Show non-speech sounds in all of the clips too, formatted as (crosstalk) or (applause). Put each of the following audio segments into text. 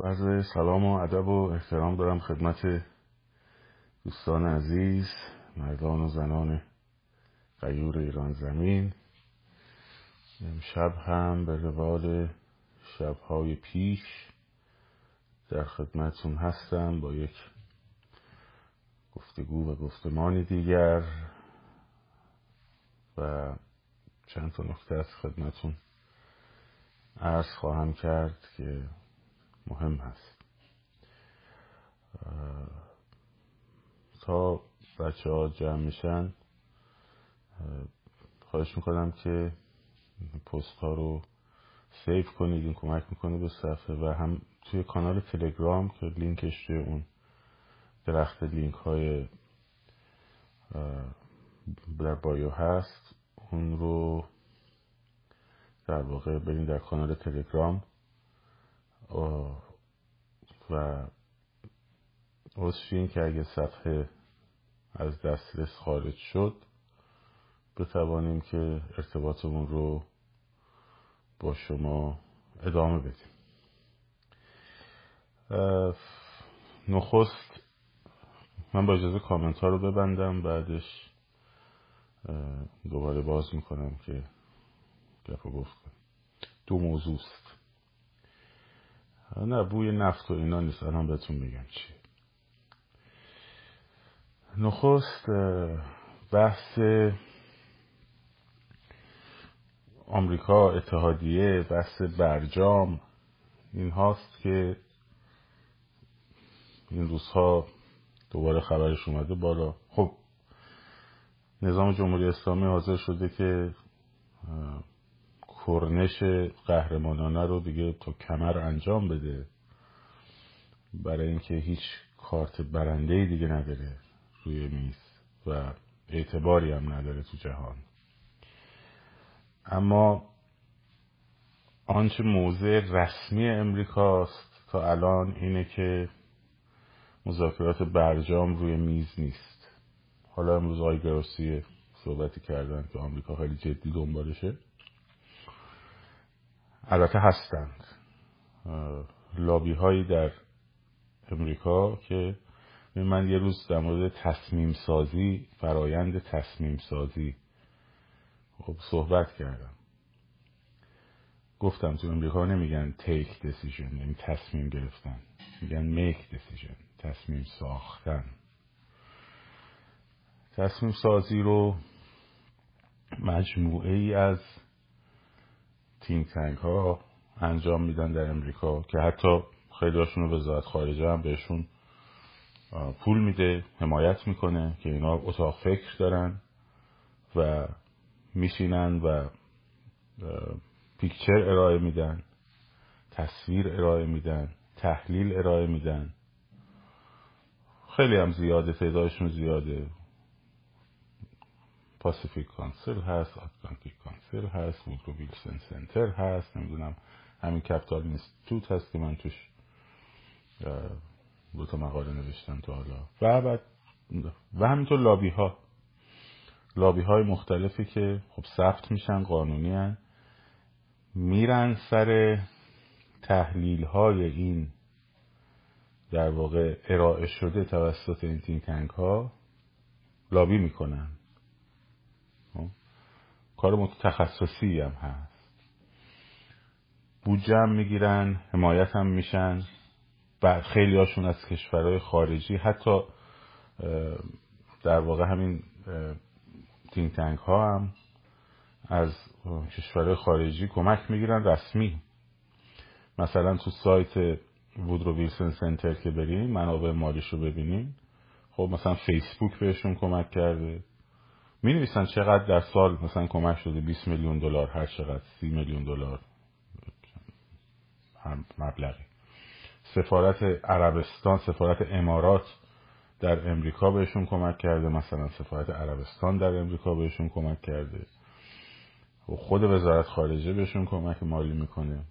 عرض سلام و ادب و احترام دارم خدمت دوستان عزیز مردان و زنان غیور ایران زمین. امشب هم به روال شبهای پیش در خدمتون هستم با یک گفتگو و گفتمانی دیگر و چند تا نکته از خدمتون عرض خواهم کرد که مهم هست. تا بچه ها جمع میشن خواهش می‌کنم که پست ها رو سیف کنید این کمک می‌کنه به صفحه و هم توی کانال تلگرام که لینکش توی اون درخت لینک های در بایو هست اون رو در واقع برین در کانال تلگرام و عذرشین که اگه صفحه از دسترس خارج شد بتوانیم که ارتباطمون رو با شما ادامه بدیم. نخست من با اجازه کامنت ها رو ببندم بعدش دوباره باز می‌کنم که گپ گفت دو موضوع است. نه بوی نفت و اینا نیست. الان بهتون میگم چی. نخست بحث آمریکا اتحادیه بحث برجام. این هاست که این روزها دوباره خبرش اومده بالا. خب نظام جمهوری اسلامی حاضر شده که کرنش قهرمانانه رو دیگه تا کمر انجام بده. برای اینکه هیچ کارت برنده دیگه نداره روی میز و اعتباری هم نداره تو جهان. اما آنچه موضع رسمی امریکاست تا الان اینه که مذاکرات برجام روی میز نیست. حالا امروز آقای گروسی صحبتی کردن که آمریکا خیلی جدی دنبالشه. البته هستند. لابی هایی در امریکا که من یه روز در مورد تصمیم سازی فرایند تصمیم سازی خب صحبت کردم. گفتم تو امریکا نمیگن take decision یعنی تصمیم گرفتن. میگن make decision تصمیم ساختن. تصمیم سازی رو مجموعه ای از تیم تنگ ها انجام میدن در امریکا که حتی خیلی هاشون وزارت خارجه هم بهشون پول میده حمایت می‌کنه که اینا اتاق فکر دارن و میشینن و picture ارائه میدن تصویر ارائه میدن تحلیل ارائه میدن. خیلی هم زیاده تعدادشون زیاده. Pacific Council هست Atlantic Council هست Woodrow Wilson Center هست نمی‌دونم همین Capital Institute هست که من توش دو تا مقاله نوشتم تا حالا. و بعد و همینطور لابی ها لابی های مختلفی که خب ثبت میشن قانونی هن. میرن سر تحلیل های این در واقع ارائه شده توسط این تین تنک ها. لابی می‌کنن. کار متخصصی هم هست. بودجه هم می‌گیرن حمایت هم میشن. و خیلی هاشون از کشورهای خارجی حتی در واقع همین تین تنک ها هم از کشورهای خارجی کمک می‌گیرن رسمی. مثلا تو سایت وودرو ویلسن سنتر که بریم منابع مالیش رو ببینیم. خب مثلا فیسبوک بهشون کمک کرده. می نویسن چقدر در سال مثلا کمک شده 20 میلیون دلار هر چقدر 30 میلیون دلار هم مبلغی. سفارت عربستان سفارت امارات در امریکا بهشون کمک کرده مثلا سفارت عربستان در امریکا بهشون کمک کرده. و خود وزارت خارجه بهشون کمک مالی می‌کنه.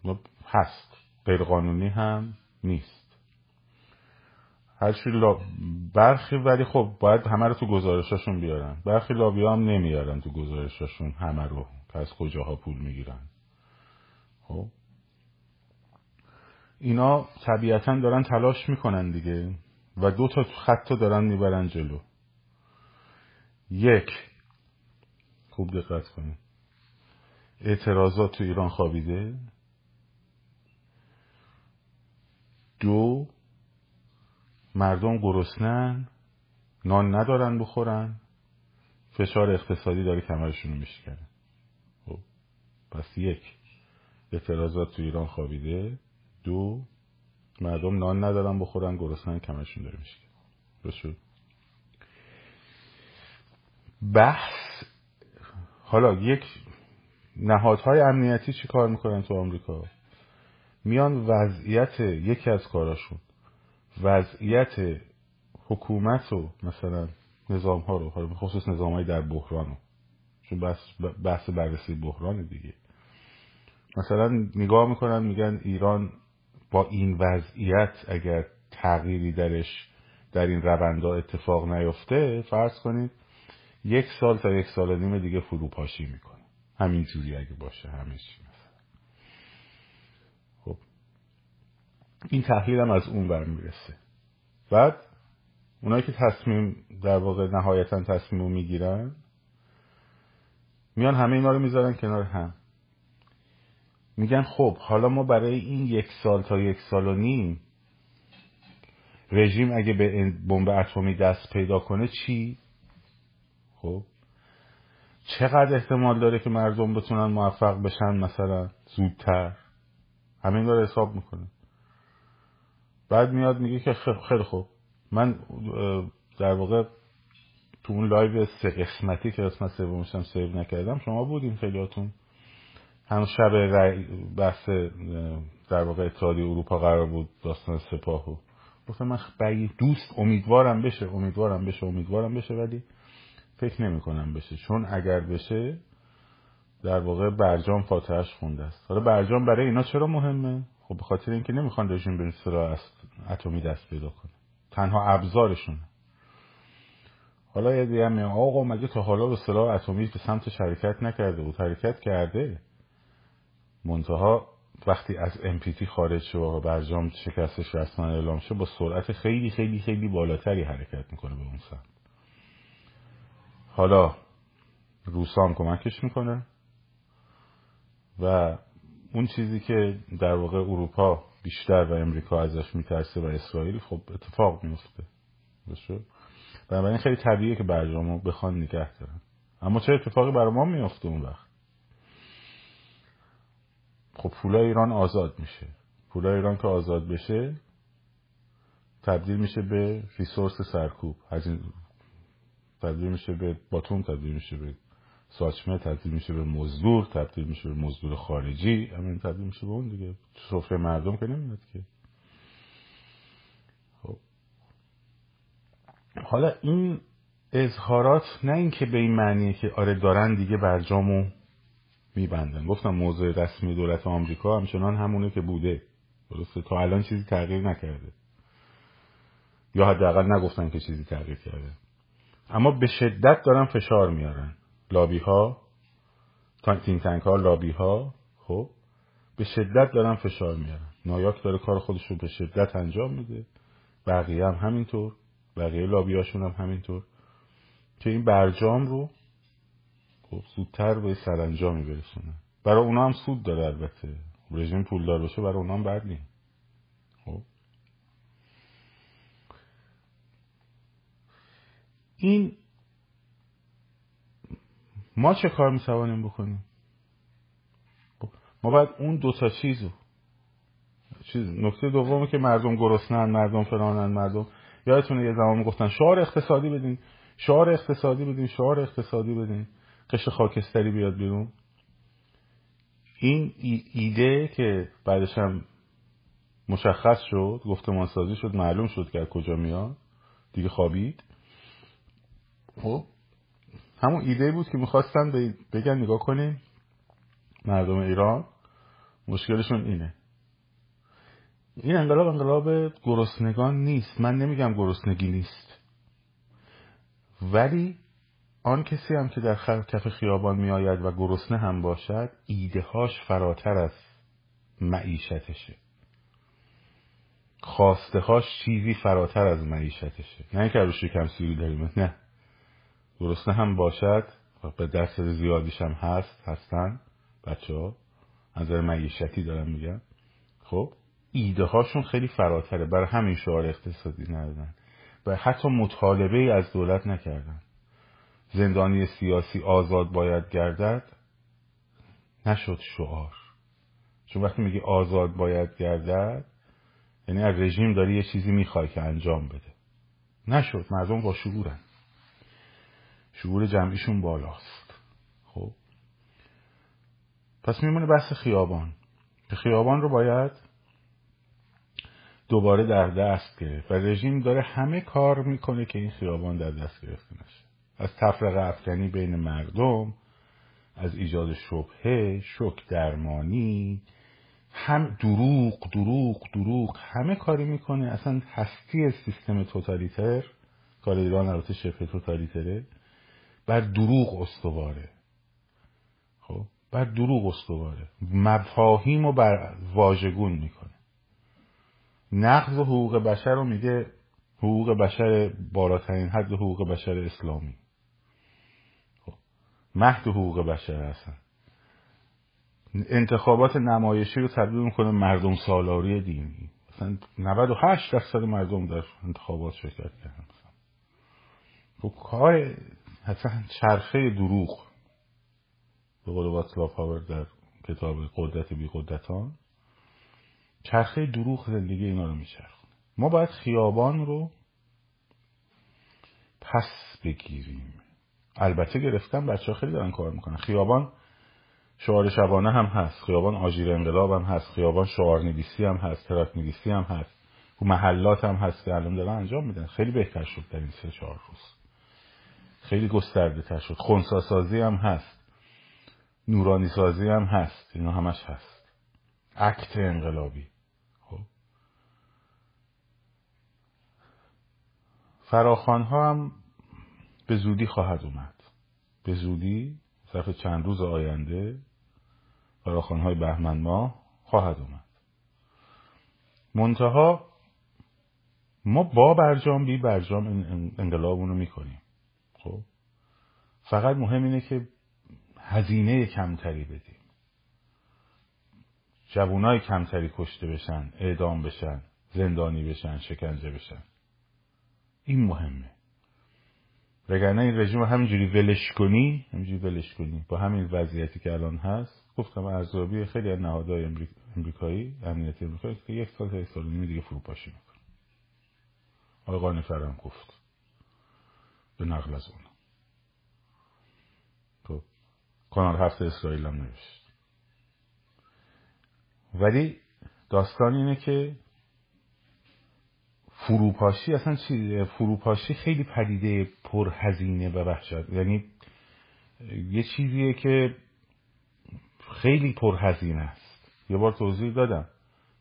هست. غیرقانونی هم نیست. هرچی لا... برخی ولی خب باید همه رو تو گزارشاشون بیارن. برخی لابی هم نمیارن تو گزارشاشون همه رو. از کجاها پول می‌گیرن. خب؟ اینا طبیعتا دارن تلاش می‌کنن دیگه. و دو تا خط دارن می‌برن جلو. یک خوب دقت کنید. اعتراضات تو ایران خوابیده. دو مردم گرسنن نان ندارن بخورن فشار اقتصادی داره کمرشون میشکنه. خب پس یک اعتراضات تو ایران خوابیده. دو مردم نان ندارن بخورن گرسنن کمرشون داره میشکنه. بحث حالا یک نهادهای امنیتی چی کار می‌کنن تو آمریکا؟ میان وضعیت یکی از کاراشون وضعیت حکومت و مثلا نظام ها رو خصوص نظام های در بحران رو چون بحث, بحث بررسی بحران دیگه. مثلا نگاه می‌کنن میگن ایران با این وضعیت اگر تغییری درش در این روندا اتفاق نیفته فرض کنید یک سال تا یک سال نیم دیگه فروپاشی می‌کنه. همین جوری اگه باشه چی خب این تحلیل هم از اون بر می‌رسه. بعد اونایی که تصمیم در واقع نهایتا تصمیم رو می‌گیرن میان همه اینا رو می‌ذارن کنار هم. میگن خب حالا ما برای این یک سال تا یک سال و نیم رژیم اگه به بمب اتمی دست پیدا کنه چی؟ خب چقدر احتمال داره که مردم بتونن موفق بشن؟ مثلا زودتر. همین داره حساب می‌کنه بعد میاد میگه که خیلی خوب. من در واقع تو اون live سه قسمتی که قسمت سومشم save نکردم شما بودین خیلیاتون. هم شب بحث در واقع اتحادیه اروپا قرار بود داستان سپاهو گفتم من دوست امیدوارم بشه امیدوارم بشه امیدوارم بشه ولی فکر نمی کنم بشه. چون اگر بشه در واقع برجام فاتحش خونده است. حالا برجام برای اینا چرا مهمه؟ خب به خاطر اینکه نمی‌خوان رژیم به اتمی دست پیدا کنه. تنها ابزارشونه حالا یه دیگه هم آقا مگه تا حالا به سلاح اتمی به سمت شرکت نکرده بود حرکت کرده؟ منتها وقتی از امپیتی خارج شد و برجام شکستش رسما اعلام شد با سرعت خیلی خیلی خیلی بالاتری حرکت می‌کنه به اون سمت. حالا روسان کمکش می‌کنه. و اون چیزی که در واقع اروپا بیشتر و امریکا ازش میترسه و اسرائیل خب اتفاق میفته بنابراین خیلی طبیعیه که برجامو بخوان نگه دارن. اما چه اتفاقی برای ما میفته اون وقت؟ خب پولا ایران آزاد میشه. پولا ایران که آزاد بشه تبدیل میشه به ریسورس سرکوب. تبدیل میشه به باتون تبدیل میشه به ساچمه تبدیل میشه به مزدور تبدیل میشه به مزدور خارجی همین تبدیل میشه به اون دیگه. سفره مردم که نمیاد که. خب. حالا این اظهارات نه اینکه به این معنیه که آره دارن دیگه برجامو میبندن. گفتم موضوع رسمی دولت آمریکا همچنان همونه که بوده. درسته؟ تا الان چیزی تغییر نکرده. یا حداقل نگفتن که چیزی تغییر کرده. اما به شدت دارن فشار میارن. لابی ها تینک تنک ها لابی ها خب؟ به شدت دارن فشار میارن. نایاک داره کار خودش رو به شدت انجام میده. بقیه هم همینطور. بقیه لابی هاشون هم همینطور. که این برجام رو خب زودتر به سرانجامی برسونه برای اونا هم سود داره البته. رژیم پولدار باشه برای اونا هم بد نیست. خب؟ این ما چه کار می‌توانیم بکنیم؟ خب، ما باید اون دوتا چیزو چیز نکته دومی که مردم گرسنن مردم فرانن مردم یادتونه یه زمان گفتن شعار اقتصادی بدین شعار اقتصادی بدین شعار اقتصادی بدین قشر خاکستری بیاد بیرون. این ایده که بعدش هم مشخص شد گفتمان سازی شد معلوم شد که از کجا میاد دیگه خوابید. خب همون ایده بود که می‌خواستن بگن نگاه کنیم مردم ایران مشکلشون اینه. این انقلاب انقلاب گرسنگان نیست. من نمیگم گرسنگی نیست. ولی آن کسی هم که در کف خیابان میآید و گرسنه هم باشد ایده هاش فراتر از معیشتشه. خواسته هاش چیزی فراتر از معیشتشه. نه اینکه رو شکم سیری داریم. نه. درسته هم باشد به دست زیادیش هم هست هستن بچه ها از معیشتی دارم میگم. خب ایده هاشون خیلی فراتره. برای همین شعار اقتصادی ندادن. و حتی مطالبه ای از دولت نکردن. زندانی سیاسی آزاد باید گردد نشد شعار. چون وقتی میگی آزاد باید گردد یعنی از رژیم داری یه چیزی می‌خوای که انجام بده. نشد مردم با شعورن. شعور جمعیشون بالاست. خب. پس میمونه بحث خیابان. خیابان رو باید دوباره در دست گرفت و رژیم داره همه کار می‌کنه که این خیابان در دست گرفته نشه. از تفرقه افکنی بین مردم از ایجاد شبهه شک درمانی هم دروغ دروغ دروغ همه کاری می‌کنه. اصلا هستی سیستم توتالیتر کار ایران البته شبه توتالیتره. بر دروغ استواره. خب؟ بر دروغ استواره. مفاهیم رو بر واژگون می‌کنه. نقض حقوق بشر رو میگه حقوق بشر بالاترین حد حقوق بشر اسلامی. خب. مهد حقوق بشر هستن. انتخابات نمایشی رو تبدیل می‌کنه مردم سالاری دینی. مثلا 98 درصد مردم در انتخابات شرکت کردن. خب کار اصلا چرخه دروغ به قول واتسلاف هاور در کتاب قدرت بی قدرتان چرخه دروغ زندگی اینا رو میچرخونه. ما باید خیابان رو پس بگیریم. البته گرفتن بچه ها خیلی دارن کار می‌کنن. خیابان شعار شبانه هم هست خیابان آژیر انقلاب هم هست خیابان شعار نویسی هم هست تراکت نویسی هم هست و محلات هم هست که الان دارن انجام میدن. خیلی بهتر شد در این سه چهار روز. خیلی گسترده تر شد. خونسا سازی هم هست. نورانی سازی هم هست. اینا همش هست. عکت انقلابی. خب. فراخان ها هم به زودی خواهد اومد. به زودی ظرف چند روز آینده فراخان های بهمن ماه خواهد اومد. منتها ما با برجام بی برجام انقلاب رو می‌کنیم. خب؟ فقط مهم اینه که هزینه کمتری بدیم. جوانای کمتری کشته بشن اعدام بشن زندانی بشن شکنجه بشن. این مهمه. وگرنه این رژیم همینجوری ولش کنی همینجوری ولش کنی. با همین وضعیتی که الان هست گفتم ارزیابی خیلی از نهادهای امریکایی امنیتی امریکایی که یک سال تا یک سال نیمه دیگه فروپاشی می‌کنه. آقای قانفر هم گفت. به نقل از اون خب کانال هفت اسرائیل هم نوشت. ولی داستان اینه که فروپاشی اصلا چی فروپاشی خیلی پدیده پرهزینه و وحشت. یعنی یه چیزیه که خیلی پرهزینه است. یه بار توضیح دادم.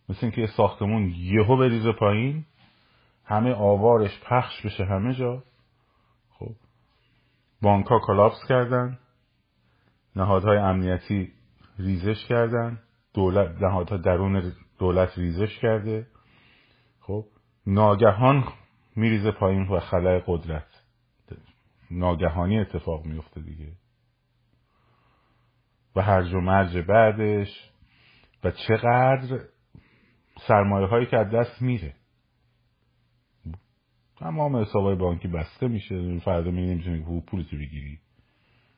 مثل اینکه یه ساختمون یهو بریزه پایین همه آوارش پخش بشه همه جا. بانک ها کلاپس کردن. نهادهای امنیتی ریزش کردن. دولت نهادها درون دولت ریزش کرده. خب ناگهان میریزه پایین و خلای قدرت. ناگهانی اتفاق میفته دیگه. و هرج و مرج بعدش. و چقدر سرمایه هایی که از دست میره. تمام حسابای بانکی بسته میشه. فردا می نمی‌تونی پولتو بگیری.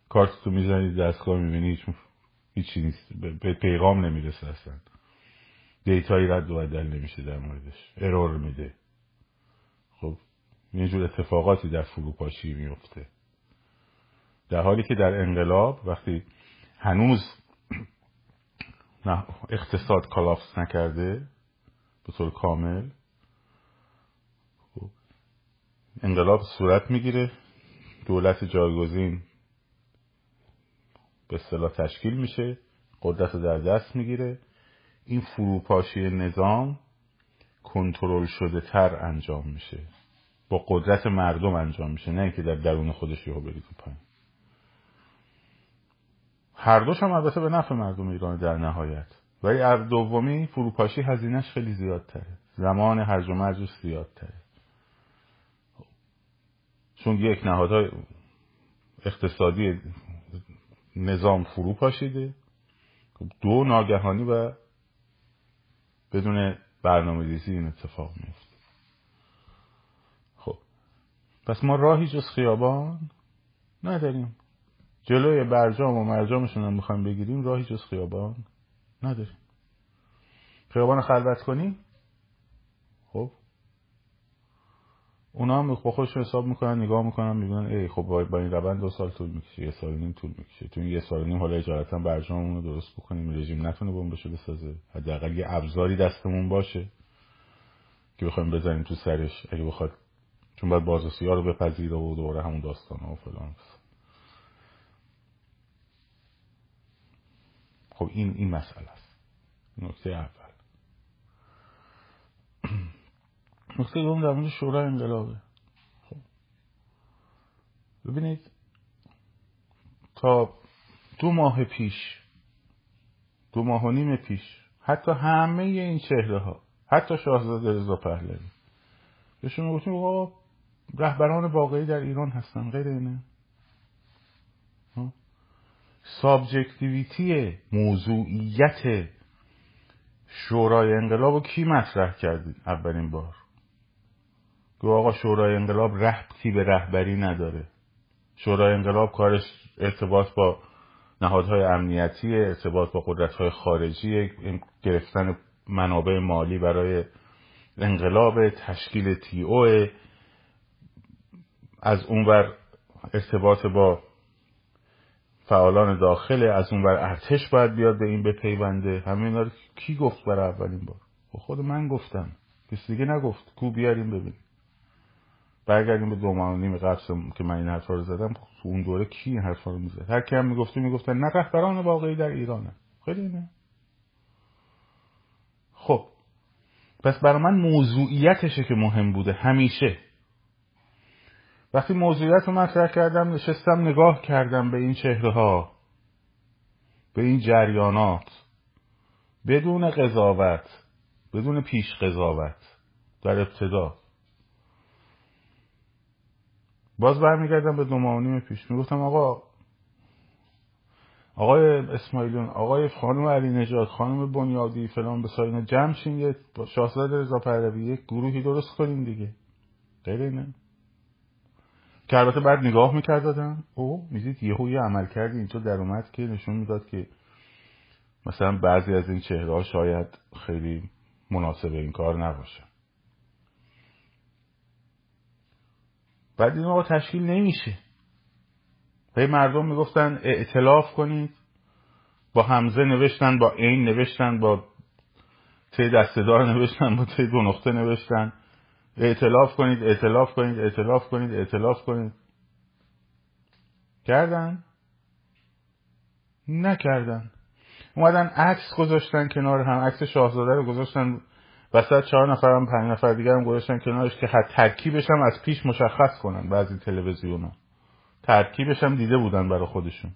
کارتتو می‌زنی دستگاه می‌بینی هیچ هیچی نیست. به پیغام نمی‌رسه اصلا. دیتایی رد و بدل نمیشه در موردش. ارور میده. خب یه جور اتفاقاتی در فروپاشی میفته در حالی که در انقلاب وقتی هنوز (clears throat) نه اقتصاد کلاپس نکرده به طور کامل انقلاب صورت می‌گیره. دولت جایگزین به اصطلاح تشکیل میشه. قدرت در دست می‌گیره. این فروپاشی نظام کنترل شده تر انجام میشه. با قدرت مردم انجام میشه نه اینکه در درون خودش یهو برید پایین. هر دوش هم البته به نفع مردم ایران در نهایت. ولی دومی فروپاشی هزینهش خیلی زیادتره. زمان هرج و مرجش زیادتره. چون یک نهادهای اقتصادی نظام فرو پاشیده. دو ناگهانی و بدون برنامه ریزی این اتفاق میفته خب پس ما راهی جز خیابان نداریم. جلوی برجام و مرجامشون هم می‌خوایم بگیریم راهی جز خیابان نداریم. خیابان خلوت کنیم خب اونا هم با خودشون حساب می‌کنن نگاه می‌کنن می‌بینن ای خب با این روند دو سال طول می‌کشه یه سال نیم طول می‌کشه. تو یه سال نیم حالا اجارتا برجامون رو درست بکنیم رژیم نتونه بمبشو بسازه. حداقل یه ابزاری دستمون باشه که بخوایم بزنیم تو سرش. اگه بخواد چون باید بازرسی ها رو بپذیره و دوره همون داستان ها و فلان. خب این این مسئله است. نکته اول. (clears throat) نکته دوم در مورد شورای انقلابه. خب. ببینید تا دو ماه پیش دو ماه و نیم پیش حتی همه این چهره ها حتی شاهزاده رضا پهلوی بهشون گفتیم آقا رهبران واقعی در ایران هستن غیر اینه. سابجکتیویتی موضوعیت شورای انقلاب رو کی مطرح کردید اولین بار. گو آقا شورای انقلاب ربطی به رهبری نداره. شورای انقلاب کارش ارتباط با نهادهای امنیتی ارتباط با قدرتهای خارجی گرفتن منابع مالی برای انقلاب تشکیل تی او. از اونور ارتباط با فعالان داخل از اون بر ارتش باید بیاد به این بپیونده. همه اینا رو کی گفت برای اولین بار؟ خب خود من گفتم. کسی دیگه نگفت. کو بیاریم ببین برگردیم به دو ماه نیم که من این حرفا رو زدم تو اون دوره کی این حرفا رو می‌زد؟ هر کی هم می‌گفته می‌گفتن نه رهبران واقعی در ایرانه خیلی نه. خب. پس برای من موضوعیتشه که مهم بوده همیشه. وقتی موضوعیت رو مطرح کردم نشستم نگاه کردم به این چهره ها به این جریانات. بدون قضاوت بدون پیش قضاوت در ابتدا. باز برمیگردم به دو ماه پیش. می‌گفتم آقا آقای اسماعیلیون آقای خانم علی نجات خانم بنیادی فلان به جمع شین یه شاهزاده رضا پهلوی یک گروهی درست کنیم دیگه. غیر اینه که البته بعد نگاه می‌کرد او می‌دید یهو یه عمل کردی. اینجا در اومد که نشون می‌داد که مثلا بعضی از این چهره شاید خیلی مناسب این کار نباشه. بعد این آقا تشکیل نمیشه. به مردم می‌گفتن اعتلاف کنید. با همزه نوشتن با عین نوشتن با تی دستدار نوشتن با تی دو نقطه نوشتن. اعتلاف کنید اعتلاف کنید اعتلاف کنید اعتلاف کنید. کردن؟ نکردن. اومدن عکس گذاشتن کنار هم عکس شاهزاده رو گذاشتن وسط چهار نفر هم پنج نفر دیگر هم گذاشتن کنارش که حد ترکیبش هم از پیش مشخص کنن بعضی تلویزیون ها ترکیبش هم دیده بودن برای خودشون.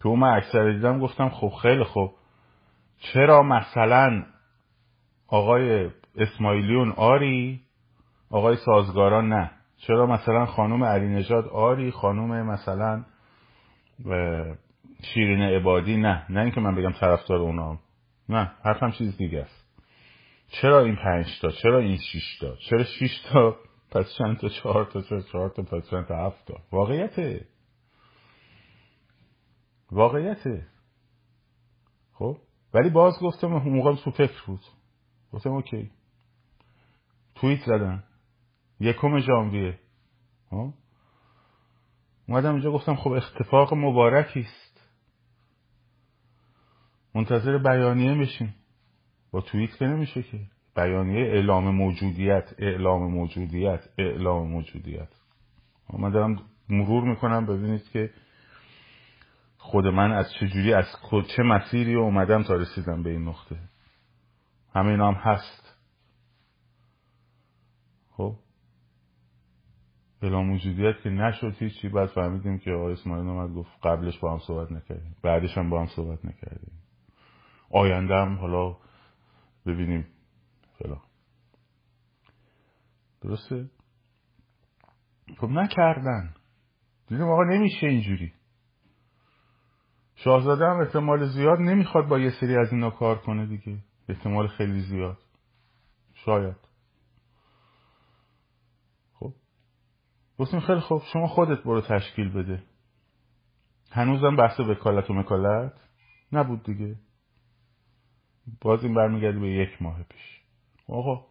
تو من اکثر دیدم گفتم خب خیلی خوب. چرا مثلا آقای اسماعیلیون آری آقای سازگاران نه؟ چرا مثلا خانم علی نژاد آری خانم مثلا شیرین عبادی نه؟ نه اینکه من بگم طرفدار اونا. نه حرفم چیز دیگه است. چرا این پنج تا؟ چرا این شیش تا؟ چرا شیش تا؟ پس چند تا؟ چهار تا؟ چرا چهار تا؟ پس چند تا؟ هفت تا؟ واقعیته. واقعیته. خب؟ ولی باز گفتم موقعم تو فکر بود. گفتم اوکی. توییت زدن. یکم ژانویه. اومدم اینجا گفتم خب اتفاق مبارکی است. منتظر بیانیه میشین با توییت که نمیشه که بیانیه اعلام موجودیت اعلام موجودیت اعلام موجودیت. من دارم مرور می‌کنم ببینید که خود من از چجوری از چه مسیری اومدم تا رسیدم به این نقطه. همه اینا هم هست. خب؟ اعلام موجودیت که نشد هیچی. بعد فهمیدیم که آقای اسماعیل اومد گفت قبلش با هم صحبت نکردیم. بعدش هم با هم صحبت نکردیم. آینده هم حالا ببینیم. فلان درسته؟ خب نکردن. دیدیم آقا نمیشه اینجوری. شاهزاده هم احتمال زیاد نمی‌خواد با یه سری از اینا کار کنه دیگه. احتمال خیلی زیاد. شاید. خب. گفتیم خیلی خوب شما خودت برو تشکیل بده. هنوزم بحث وکالت و مکالت نبود دیگه. باز این برمیگرده به یک ماه پیش. آقا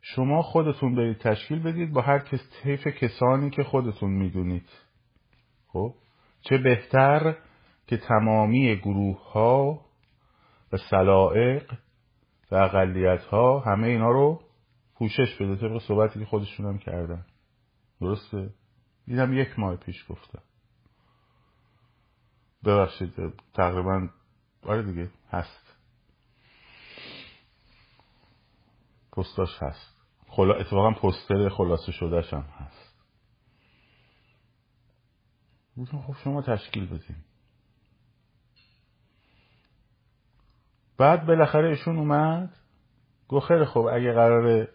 شما خودتون برید تشکیل بدید با هر کس طیف کسانی که خودتون می‌دونید. خب؟ چه بهتر که تمامی گروه ها و سلائق و اقلیت ها همه اینا رو پوشش بده طبق صحبتی که خودشون هم کردن. درسته؟ دیدم یک ماه پیش گفتم. ببخشید تقریبا آره دیگه هست. پستاش هست. خلا... اتفاقا پستر خلاصه شدهش هم هست. خب شما تشکیل بدیم بعد بالاخره ایشون اومد. گفت خیلی خب اگه قراره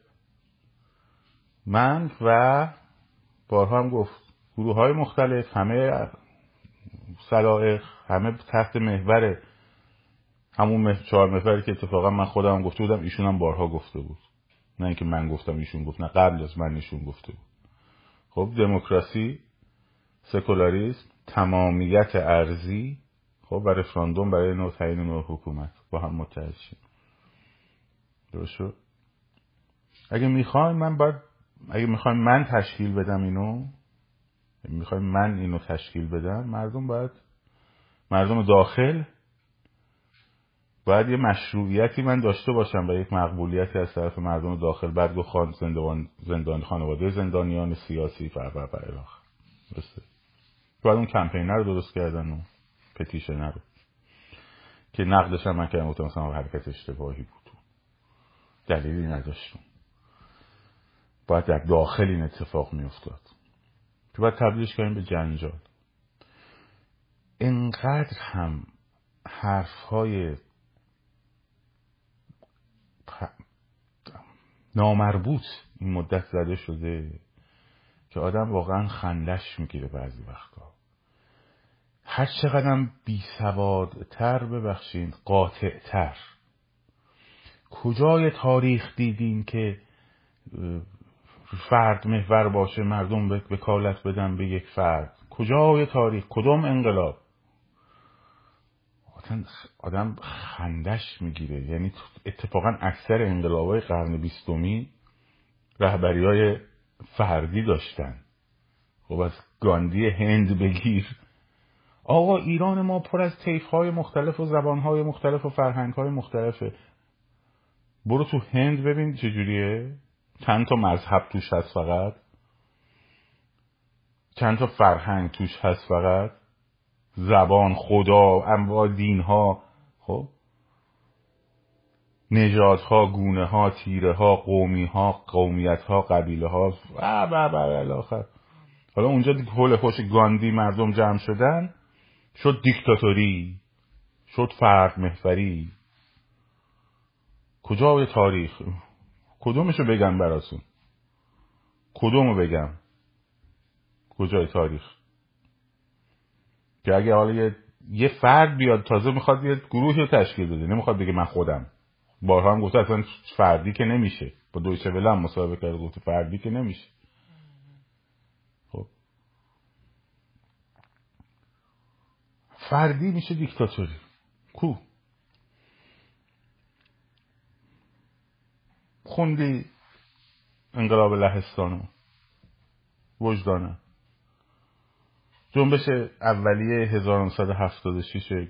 من و بارها هم گفت گروه های مختلف همه سلائق همه تحت محور همون چهار محوری که اتفاقا من خودم گفته بودم ایشون هم بارها گفته بود. نه اینکه من گفتم ایشون گفت نه قبل از من ایشون گفته بود. خب دموکراسی سکولاریسم تمامیت ارزی خب و رفراندوم برای نوع تعیین نوع حکومت. با هم متحد شیم. درست شد؟ اگه می‌خوایم من باید اگه می‌خوایم من تشکیل بدم اینو می‌خوایم من اینو تشکیل بدم مردم باید مردم داخل باید یه مشروعیتی من داشته باشم و یک مقبولیتی از طرف مردم داخل بعد خان زندان, زندان خانواده زندانیان سیاسی فر فر فر درسته. باید اون کمپینر رو درست کردن و پتیشنر رو. که نقدش هم من کردم گفتم مثلا حرکت اشتباهی بود. دلیلی نداشتم. باید در داخل این اتفاق میافتاد. که باید تبدیلش کنیم به جنجال. انقدر هم حرف های نامربوط این مدت زده شده که آدم واقعا خندش می‌گیره بعضی وقتا. هر چقدر بی سوادتر ببخشید قاطعتر. کجای تاریخ دیدیم که فرد محور باشه مردم وکالت بدن به یک فرد؟ کجای تاریخ؟ کدوم انقلاب؟ آدم خندش می‌گیره. یعنی اتفاقا اکثر انقلابای قرن بیستمی رهبری های فردی داشتن. خب از گاندی هند بگیر. آقا ایران ما پر از تیف های مختلف و زبان های مختلف و فرهنگ های مختلفه. برو تو هند ببین چجوریه. چند تا مذهب توش هست فقط. چند تا فرهنگ توش هست فقط. زبان خدا انواع دین ها خب؟ نژادها گونه ها تیره ها قومی ها قومیت ها قبیله ها و و و حالا اونجا حول خوش گاندی مردم جمع شدن شد دیکتاتوری شد فرد محوری. کجا تاریخ؟ کدومشو بگم براتون؟ کدومو بگم؟ کجای تاریخ؟ که اگه حالا یه, یه فرد بیاد تازه می‌خواد یه گروهی رو تشکیل بده. نمی‌خواد بگه من خودم. بارها هم گفته اصلا فردی که نمیشه. با دویچه وله هم مصاحبه کرده گفته فردی که نمیشه. خب. فردی میشه دیکتاتوری. کو؟ خوندی انقلاب لهستانو. وجدانه. جنبش اولیه 1976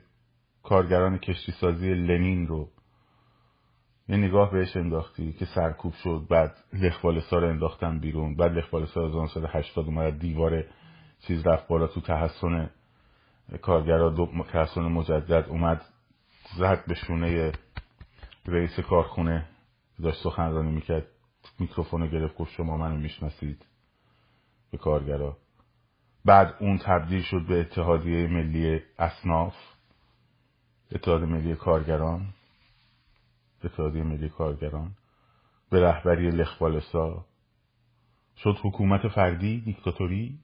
کارگران کشتی سازی لنین رو یه نگاه بهش انداختی که سرکوب شد بعد لخوالسا رو انداختن بیرون بعد لخوالسا 1980 اومد دیوار چیز رفت بالا تو تحسن کارگرا دو تحسن مجدد اومد زد به شونه رئیس کارخونه داشت سخنرانی می‌کرد میکروفون گرفت گفت شما منو می‌شناسید به کارگرا. بعد اون تبدیل شد به اتحادیه ملی اصناف اتحاد ملی کارگران اتحادیه ملی کارگران به رهبری لخوالسا. شد حکومت فردی دیکتاتوری.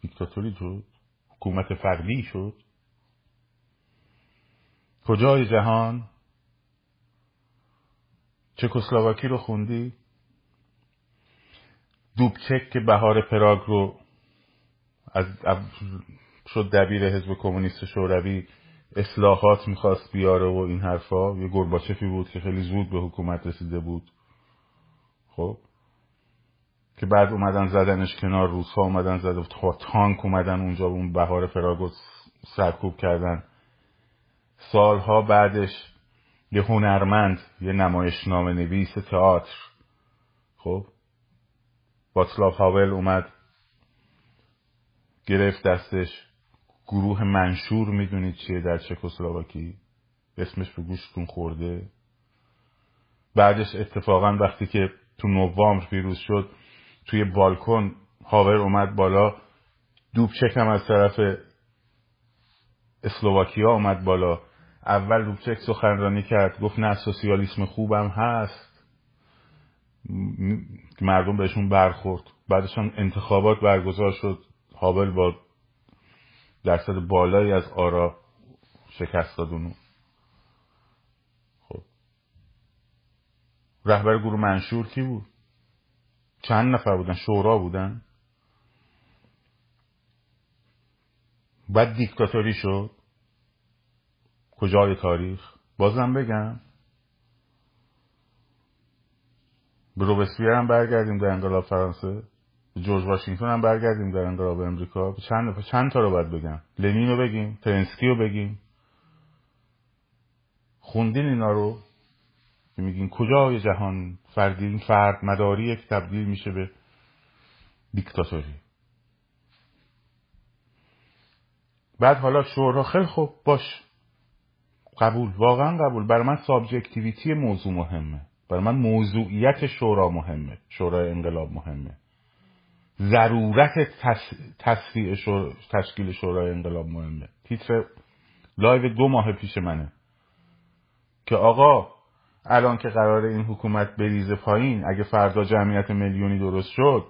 دیکتاتوری شد. حکومت فردی شد. کجای جهان؟ چکسلواکی رو خوندی؟ دوبچک که بهار پراگ رو از شد دبیر حزب کمونیست شوروی اصلاحات می‌خواست بیاره و این حرفا. یه گرباچفی بود که خیلی زود به حکومت رسیده بود. خب؟ که بعد اومدن زدنش کنار روسها اومدن زده تا تانک اومدن اونجا اون بهار پراگو سرکوب کردن. سالها بعدش یه هنرمند یه نمایشنامه نویس تئاتر خب؟ باتسلاف هاول اومد. گرفت دستش. گروه منشور می‌دونید چیه در چکسلواکی؟ اسمش به گوشتون خورده. بعدش اتفاقا وقتی که تو نوامبر پیروز شد توی بالکن هاور اومد بالا. دوبچک هم از طرف اسلوواکیا اومد بالا. اول دوبچک سخنرانی کرد گفت نه سوسیالیسم خوبم هست. مردم بهشون برخورد. بعدش هم انتخابات برگزار شد. هابل با درصد بالایی از آرا شکست داد اونو. خب. رهبر گروه منشور کی بود؟ چند نفر بودن؟ شورا بودن؟ بعد دیکتاتوری شد؟ کجای تاریخ؟ بازم بگم. به روبسپیر هم برگردیم در انقلاب فرانسه. به جورج واشنگتن هم برگردیم در انقلاب امریکا. چند چند تا رو باید بگم؟ لنین رو بگیم ترنسکی رو بگیم. خوندین اینا رو. که میگین کجای جهان؟ فردی این فرد مداری یک تبدیل میشه به دیکتاتوری. بعد حالا شورا خیلی خوب باش. قبول واقعا قبول. برای من subjectivity موضوع مهمه. برای من موضوعیت شورا مهمه. شورای انقلاب مهمه. ضرورت تشکیل شورای انقلاب مهمه. تیتر live دو ماه پیش منه. که آقا الان که قرار این حکومت بریزه پایین اگه فردا جمعیت میلیونی درست شد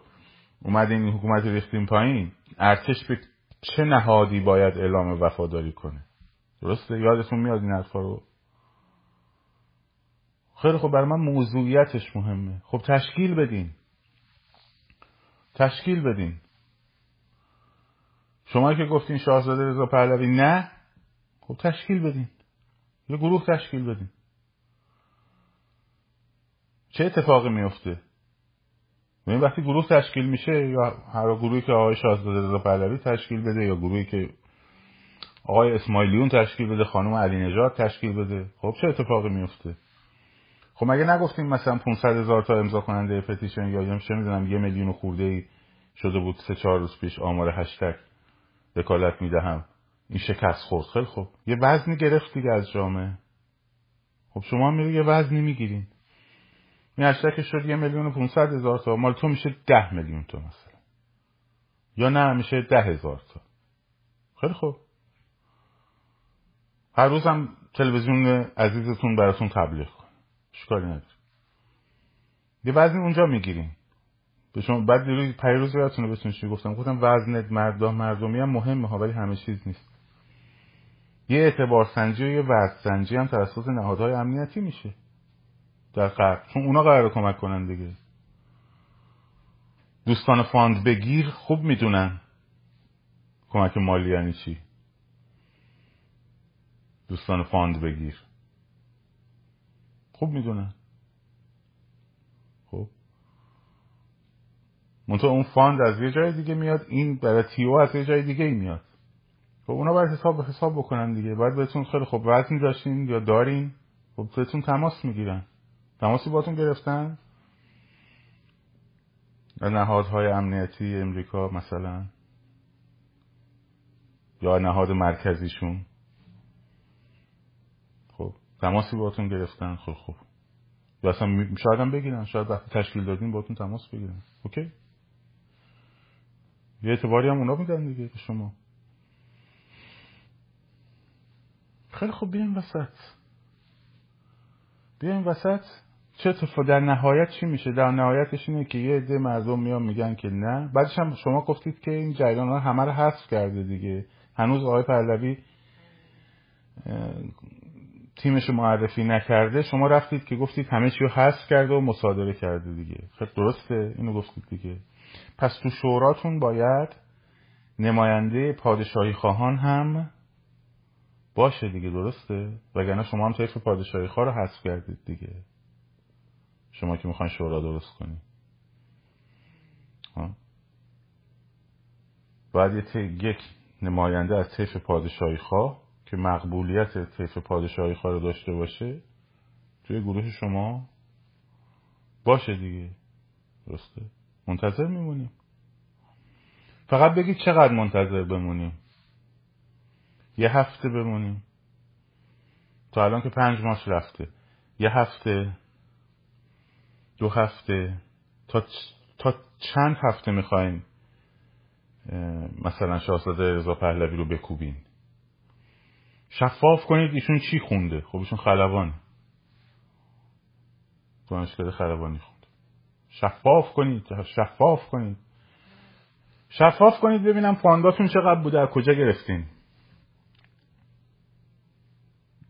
اومده این حکومت ریختیم پایین ارتش به چه نهادی باید اعلام وفاداری کنه؟ درسته؟ یادتون میاد این حرفا رو؟ خیلی خب برای من موضوعیتش مهمه. خب تشکیل بدین. تشکیل بدین. شما که گفتین شاهزاده رضا پهلوی نه خب تشکیل بدین. یه گروه تشکیل بدین. چه اتفاقی میفته؟ ببین وقتی گروه تشکیل میشه یا هر گروهی که آقای شاهزاده رضا پهلوی تشکیل بده یا گروهی که آقای اسماعیلیون تشکیل بده خانم علی نجات تشکیل بده خب چه اتفاقی میفته؟ خب مگه نگفتیم مثلا 500 هزار تا امضا کننده پتیشن یا چه می‌دونم یه میلیون خورده ای شده بود سه چهار روز پیش آمار هشتگ وکالت می‌دهم. این شکست خورد. خیلی خب یه وزنی گرفت دیگه از جامعه. خب شما میری یه وزنی می‌گیرین. این هشتگ شد یه میلیون و 500 هزار تا. مال تو میشه ده میلیون تا مثلا. یا نه میشه ده هزار تا. خیلی خوب. هر روزم تلویزیون عزیزتون براتون تبلیغ اشکالی نداره یه وزن اونجا می‌گیریم. به شما بعد پریروز یادتونه بهتون چی گفتم. گفتم وزن مردم مردمی هم مهمه ها ولی همه چیز نیست. یه اعتبار سنجی و یه وزن سنجی هم توسط نهادهای امنیتی میشه. در غرب چون اونا قرار کمک کنن دیگه. دوستان fund بگیر خوب می‌دونن کمک مالی یعنی چی. دوستان fund بگیر. خوب می‌دونن. خب. منطقه اون فاند از یه جای دیگه میاد این برای تیو از یه جای دیگه میاد. خب اونا باید حساب حساب بکنن دیگه. باید بهتون خیلی خوب وزن داشتین یا دارین. خب بهتون تماس می‌گیرن. تماسی باتون گرفتن. نهادهای امنیتی امریکا مثلا. یا نهاد مرکزیشون. تماسی باتون گرفتن. خب خب. یا اصلا شاید هم بگیرن. شاید وقتی تشکیل دادین باتون تماس بگیرن. اوکی؟ یه اعتباری هم اونا میدن دیگه به شما. خیلی خوب بیاین وسط. بیاین وسط. چه اتفاق در نهایت چی میشه؟ در نهایتش اینه که یه عده مردم میان میگن که نه. بعدش هم شما گفتید که این جریان ها همه رو حذف کرده دیگه. هنوز آقای پهلوی تیمش معرفی نکرده شما رفتید که گفتید همه چی رو حذف کرده و مصادره کرده دیگه. خب درسته اینو گفتید دیگه. پس تو شوراتون باید نماینده پادشاهی خواهان هم باشه دیگه درسته؟ وگرنه شما هم طیف پادشاهی خواه رو حذف کردید دیگه. شما که می‌خواین شورا درست کنید. باید یک نماینده از طیف پادشاهی خواه که مقبولیت طیف پادشاهی خواه رو داشته باشه توی گروه شما باشه دیگه. درسته؟ منتظر میمونیم. فقط بگید چقدر منتظر بمونیم. یه هفته بمونیم. تا الان که پنج ماه رفته. یه هفته دو هفته تا, تا چند هفته می‌خوایم مثلا شاهزاده رضا پهلوی رو بکوبین؟ شفاف کنید ایشون چی خونده؟ خب ایشون خلبان. دانشگاه خلبانی خونده. شفاف کنید شفاف کنید. شفاف کنید ببینم فانداتون چقدر بوده از کجا گرفتین؟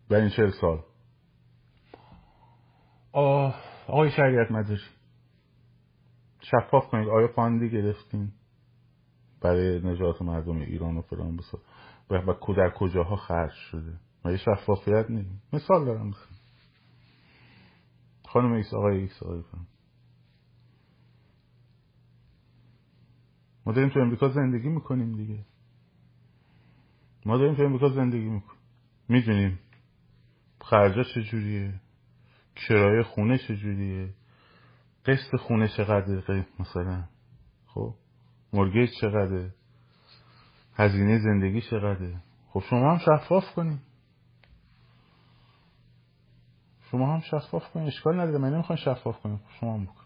در این چهل سال. آه آقای شریعت مداری شفاف کنید. آیا فاندی گرفتین؟ برای نجات مردم ایران و فلان بسا. و در کجاها خرج شده؟ و یه شفافیت نیست مثال دارم خانم ایس آقای ایس آقای فهم. ما داریم تو امریکا زندگی می‌کنیم دیگه. ما داریم تو امریکا زندگی می‌کنیم. می‌دونیم خرجا چجوریه؟ کرایه خونه چجوریه؟ قسط خونه چقدره مثلا؟ خب؟ مرگیج چقدره؟ هزینه زندگی چقدره؟ خب شما هم شفاف کنید شما هم شفاف کنید اشکال نداره. من نمی‌خوام شفاف کنیم خب شما هم بکن.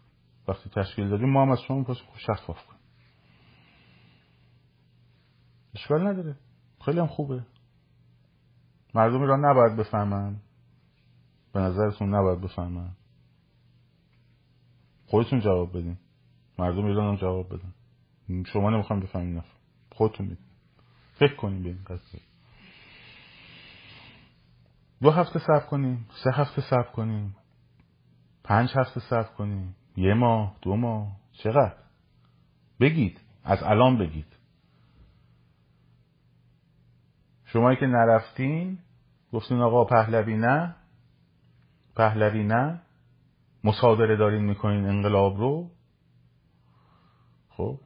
وقتی تشکیل دادیم ما هم از شما می‌پرسیم خب شفاف کنیم اشکال نداره. خیلی هم خوبه. مردم ایران نباید بفهمن. به نظرتون نباید بفهمن. خودتون جواب بدین. مردم ایران هم جواب بدن. شما نمی‌خوایم بفهمین. نفر خودتون میدین فکر کنیم به این قضیه. دو هفته صبر کنیم سه هفته صبر کنیم پنج هفته صبر کنیم یه ماه دو ماه چقدر؟ بگید از الان بگید. شمایی که نرفتین گفتین آقا پهلوی نه پهلوی نه مصادره دارین می‌کنین انقلاب رو. خب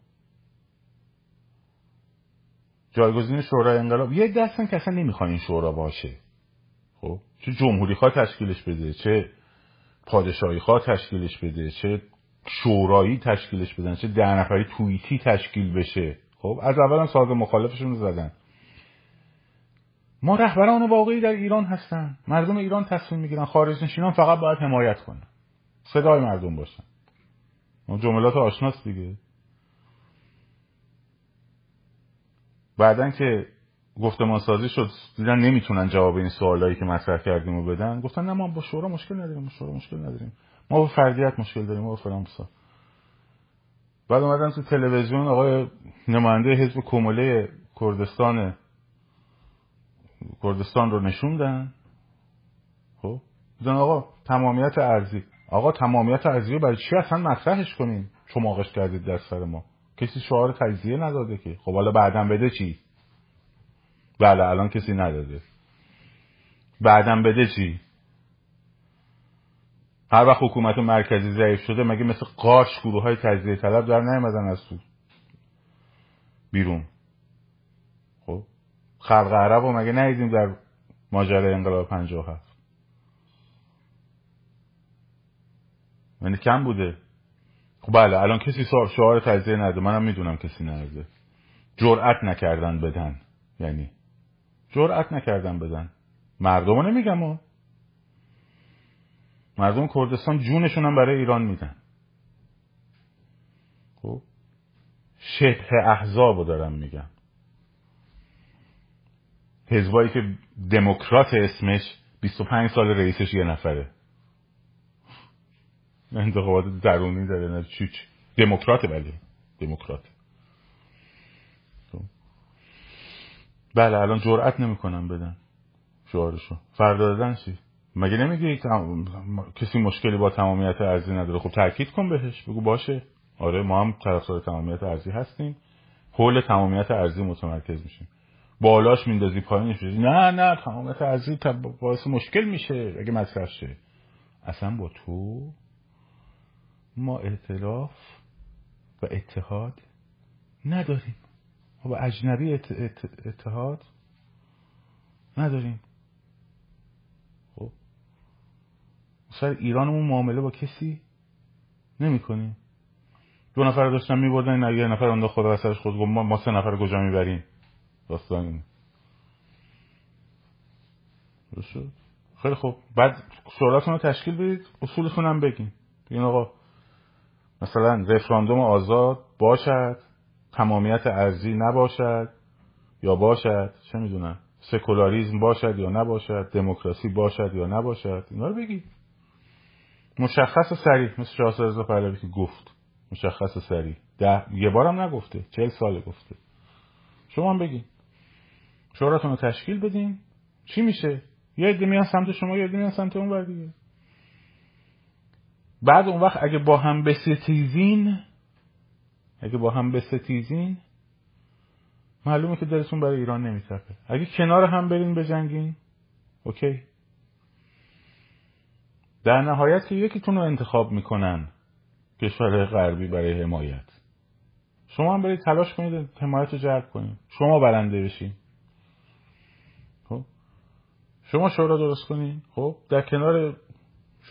جایگزین شورای انقلاب. یه دستن که اصلا نمی‌خوان این شورا باشه. خب؟ چه جمهوری خواه تشکیلش بده چه پادشاهی خواه تشکیلش بده چه شورایی تشکیلش بدن چه ده نفری توییتی تشکیل بشه. خب؟ از اول هم ساز مخالفشون زدن. ما رهبران واقعی در ایران هستن. مردم ایران تصمیم می‌گیرن. خارج نشینان فقط باید حمایت کنن. صدای مردم باشن. جملات آشناست دیگه. بعدا که گفتمان سازی شد دیدن نمی‌تونن جواب این سوالایی که مطرح کردیم رو بدن. گفتن نه ما با شورا مشکل نداریم شورا مشکل نداریم. ما با فردیت مشکل داریم ما با فلان بعد اومدن تو تلویزیون آقای نماینده حزب کموله کردستان کردستان رو نشوندن خب؟ دیدن آقا تمامیت ارزی آقا تمامیت ارزی برای چی اصلا مطرحش کنیم چماقش کردید در سر ما. کسی شعار تجزیه نداده که. خب حالا بعدم بده چی؟ بله الان کسی نداده. بعدم بده چی؟ هر وقت حکومت مرکزی ضعیف شده مگه مثل قاش گروه های تجزیه طلب در نیامدن از تو؟ بیرون. خب خلق عرب و مگه ندیدیم در ماجرای انقلاب هفت؟ یعنی کم بوده. خب بله الان کسی شعار تجزیه نده. منم می‌دونم کسی نده جرأت نکردن بدن. یعنی جرأت نکردن بدن. مردم نمیگم و مردم کردستان جونشون هم برای ایران میدن. خب؟ شبه احزاب رو دارم میگم. حزبایی که دموکرات اسمش 25 سال رئیسش یه نفره. انتخابات درونی داره نه چی چی؟ دموکرات ولی. دموکرات خب. بله الان جرأت نمی‌کنم بدن. شعارشو. فردا دادن چی؟ مگه نمیگی کسی مشکلی با تمامیت ارزی نداره؟ خب تاکید کن بهش. بگو باشه. آره ما هم طرفدار تمامیت ارزی هستیم. حول تمامیت ارزی متمرکز میشیم. بالاش میندازی پایینش نه نه تمامیت ارزی باعث مشکل میشه. اگه مطرح شه. اصلا با تو ما اعتلاف و اتحاد نداریم. با اجنبی اتحاد نداریم. خب. سر ایرانمون معامله با کسی نمی کنیم دو نفر داشتن میبردن این یه نفر انداخت خدا سرش خود گفت ما, سه نفر کجا می‌بریم؟ داستان خیلی خوب. بعد شوراتون رو تشکیل بدید اصولتون هم بگین. بگین آقا مثلا رفراندوم آزاد باشد تمامیت ارزی نباشد یا باشد چه می‌دونم سکولاریزم باشد یا نباشد دموکراسی باشد یا نباشد اینا رو بگید. مشخص سریع مثل شاهزاده رضا پهلوی که گفت. مشخص سریع. ده یه بارم نگفته چهل سال گفته. شما هم بگین شوراتون رو تشکیل بدین. چی میشه؟ یه عده میان سمت شما یه عده میان سمت اون دیگه. بعد اون وقت اگه با هم بستیزین اگه با هم بستیزین معلومه که دلتون برای ایران نمیتپه اگه کنار هم برین بجنگین اوکی. در نهایت که یکیتون رو انتخاب می‌کنن کشور غربی برای حمایت. شما هم برید تلاش کنید حمایت رو جلب کنید. شما برنده بشین. خب؟ شما شورا درست کنید خب؟ در کنار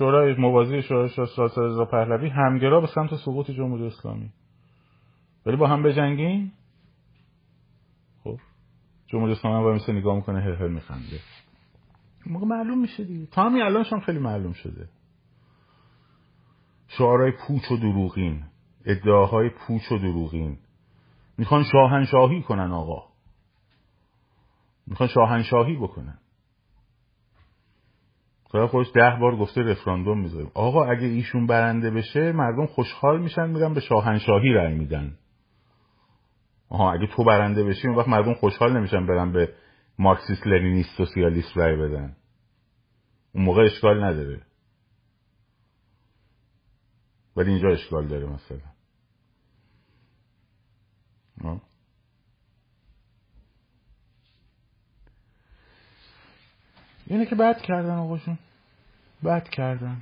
شورای موازی شورای شاه رضا پهلوی همگرا به سمت سقوط جمهوری اسلامی. ولی با هم بجنگین خب. جمهوری اسلامی با مثل نگاه می‌کنه هر هر میخنده. موقع معلوم میشه دیگه. تا همین الانش هم خیلی معلوم شده. شعارهای پوچ و دروغین ادعاهای پوچ و دروغین. می‌خوان شاهنشاهی کنن آقا. می‌خوان شاهنشاهی بکنن. خدا خودش ده بار گفته رفراندوم می‌ذاریم آقا اگه ایشون برنده بشه مردم خوشحال میشن میرن به شاهنشاهی رأی میدن. آها اگه تو برنده بشی اون وقت مردم خوشحال نمیشن برن به مارکسیست لنینیست سوسیالیست رأی بدن. اون موقع اشکال نداره. ولی اینجا اشکال داره مثلا. اینه که بد کردن آقاشون. بد کردن.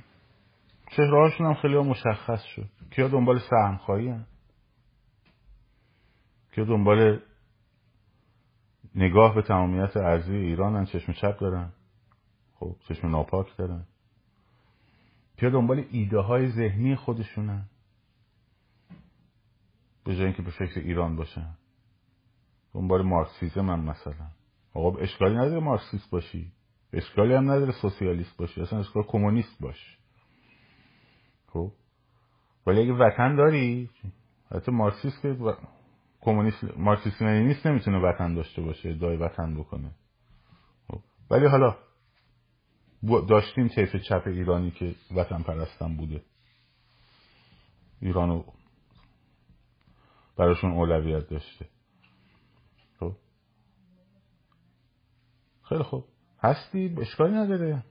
چهرهاشون هم خیلی مشخص شد. کیا دنبال سهم خواهی هم کیا دنبال نگاه به تمامیت ارزی ایران هم چشم چپ دارن. خب چشم ناپاک دارن. کیا دنبال ایده های ذهنی خودشونن به جای اینکه به فکر ایران باشن. دنبال مارکسیزم هم مثلا. آقا اشکالی نداره مارکسیست باشی. اشکالی هم نداره سوسیالیست باشی اصلا اشکال کمونیست باش. خب؟ ولی اگه وطن داری حتی مارکسیست که کمونیست مارکسیست نیست نمی‌تونه وطن داشته باشه ادعای وطن بکنه. خب. ولی حالا داشتیم طیف چپ ایرانی که وطن پرستن بوده. ایرانو براشون اولویت داشته. خب؟ خیلی خوب. هستی؟ اشکالی نداره.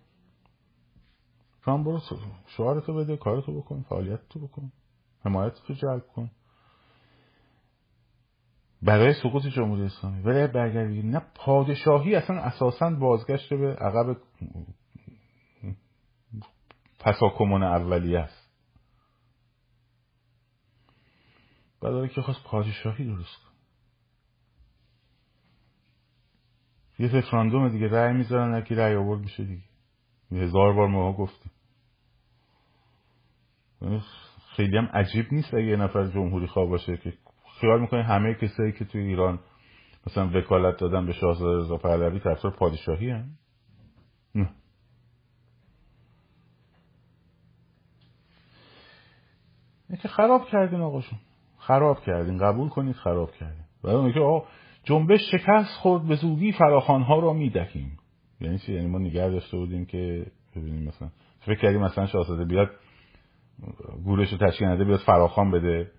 هم برو شعارتو بده کارتو بکن فعالیتتو بکن حمایتتو جلب کن. برای سقوط جمهوری اسلامی. ولی برگردی نه پادشاهی اصلا اساسا بازگشت به عقب تساکمون اولیه است. بعد که خواست پادشاهی درست کن یه رفراندوم دیگه رأی می‌ذارن اگه رأی آورد میشه دیگه. هزار بار ما گفتیم. یعنی خیلی هم عجیب نیست اگه یه نفر جمهوری خواه باشه که خیال می‌کنه همه کسایی که توی ایران مثلا وکالت دادن به شاهزاده رضا پهلوی طرفدار پادشاهی هم نه. که خراب کردین آقاشون. خراب کردین. قبول کنید خراب کردین. برای که آقا جنبش شکست خورد به زودی فراخان ها را می‌دهیم یعنی چی؟ یعنی ما نگه داشته بودیم که ببینیم مثلا فکر کردیم مثلا شاهزاده بیاد گورش رو تشکیل نده بیاد فراخان بده.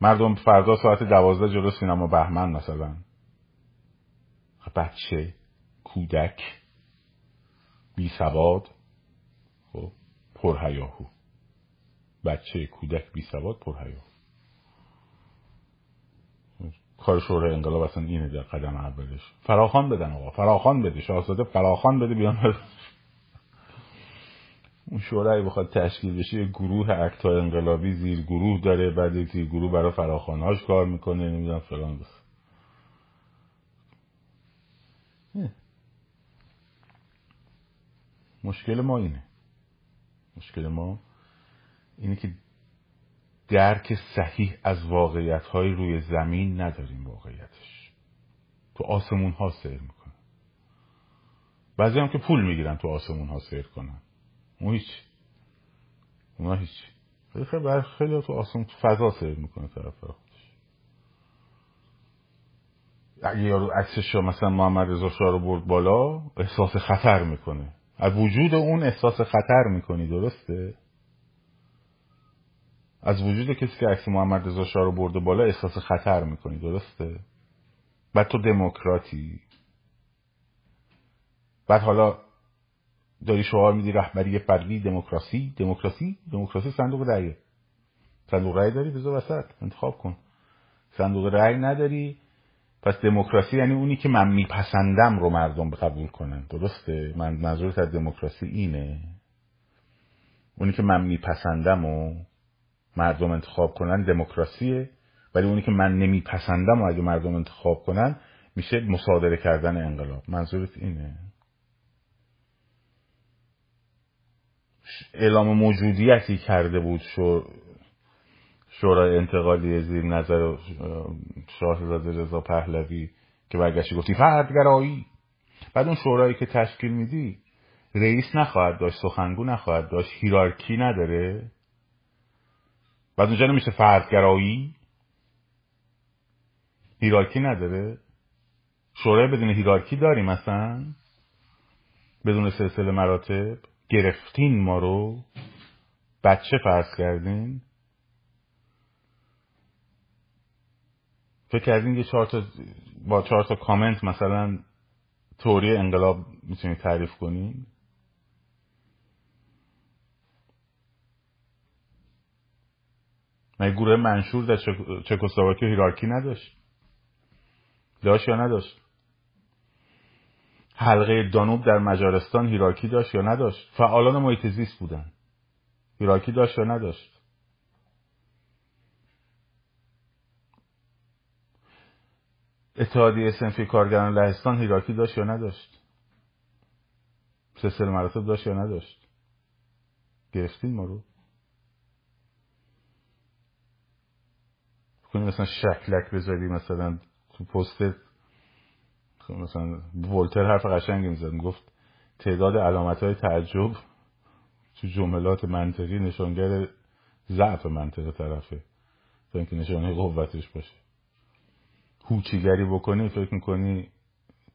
مردم فردا ساعت دوازده جلو سینما بهمن مثلا. بچه کودک بی سواد خب پرهیاهو. بچه کودک بی سواد پرهیاهو. کار شورای انقلاب اصلا اینه در قدم اولش. فراخان بدن آقا فراخان بده شاهزاده فراخان بده بیان اون شورای بخواد تشکیل بشه یه گروه اکتا انقلابی زیر گروه داره بعد زیر گروه برای فراخانهاش کار می‌کنه نمی‌دونم فلان. بس. مشکل ما اینه. مشکل ما اینه که درک صحیح از واقعیت های روی زمین نداریم واقعیتش. تو آسمون ها سیر می‌کنن. بعضی هم که پول می‌گیرن تو آسمون ها سیر کنن. اون هیچ. اونا هیچ. خیلی برای خیلی تو آسمون تو فضا سیر می‌کنه طرف خودش. اگه یارو عکسش مثلا محمد رضا شاه رو برد بالا احساس خطر می‌کنه. از وجود اون احساس خطر می‌کنی درسته؟ از وجود کسی که عکس محمد رضا شاه رو برده بالا احساس خطر می‌کنی درسته؟ بعد تو دموکراتی. بعد حالا داری شعار میدی رهبری فردی دموکراسی دموکراسی؟ دموکراسی صندوق رأیه صندوق رأی داری بذار وسط انتخاب کن. صندوق رأی نداری پس دموکراسی یعنی اونی که من میپسندم رو مردم قبول کنن درسته؟ من منظورت از دموکراسی اینه. اونی که من میپسندم و مردم انتخاب کنن دموکراسیه. ولی اونی که من نمیپسندم و اگه مردم انتخاب کنن میشه مصادره کردن انقلاب. منظورت اینه؟ اعلام موجودیتی کرده بود شورای انتقالی زیر نظر شاهزاده رضا پهلوی که برگشتی گفتی فردگرایی. بعد اون شورایی که تشکیل میدی رئیس نخواهد داشت سخنگو نخواهد داشت هیرارکی نداره؟ بعد اونجا نمیشه فردگرایی؟ هیرارکی نداره. شورای بدون هیرارکی داریم مثلا بدون سلسله مراتب. گرفتین ما رو. بچه فرض کردین. فکر کردین یه چهار تا با چهار تا کامنت مثلا توری انقلاب می‌تونید تعریف کنین. مگه گروه منشور در چکسلواکی هیرارکی نداشت. داشت یا نداشت؟ حلقه دانوب در مجارستان هیرارکی داشت یا نداشت؟ فعالان محیط زیست بودن. هیرارکی داشت یا نداشت؟ اتحادیه سنفی کارگران لهستان هیرارکی داشت یا نداشت؟ سلسله مراتب داشت یا نداشت؟ گرفتین ما رو؟ کنی مثلا شکلک بذاری مثلا تو پست مثلا ولتر حرف قشنگی می‌زد. می‌گفت تعداد علامت های تعجب تو جملات منطقی نشانگر ضعف منطقه طرفه. تا اینکه نشانه قوتش باشه. هوچیگری بکنی فکر می‌کنی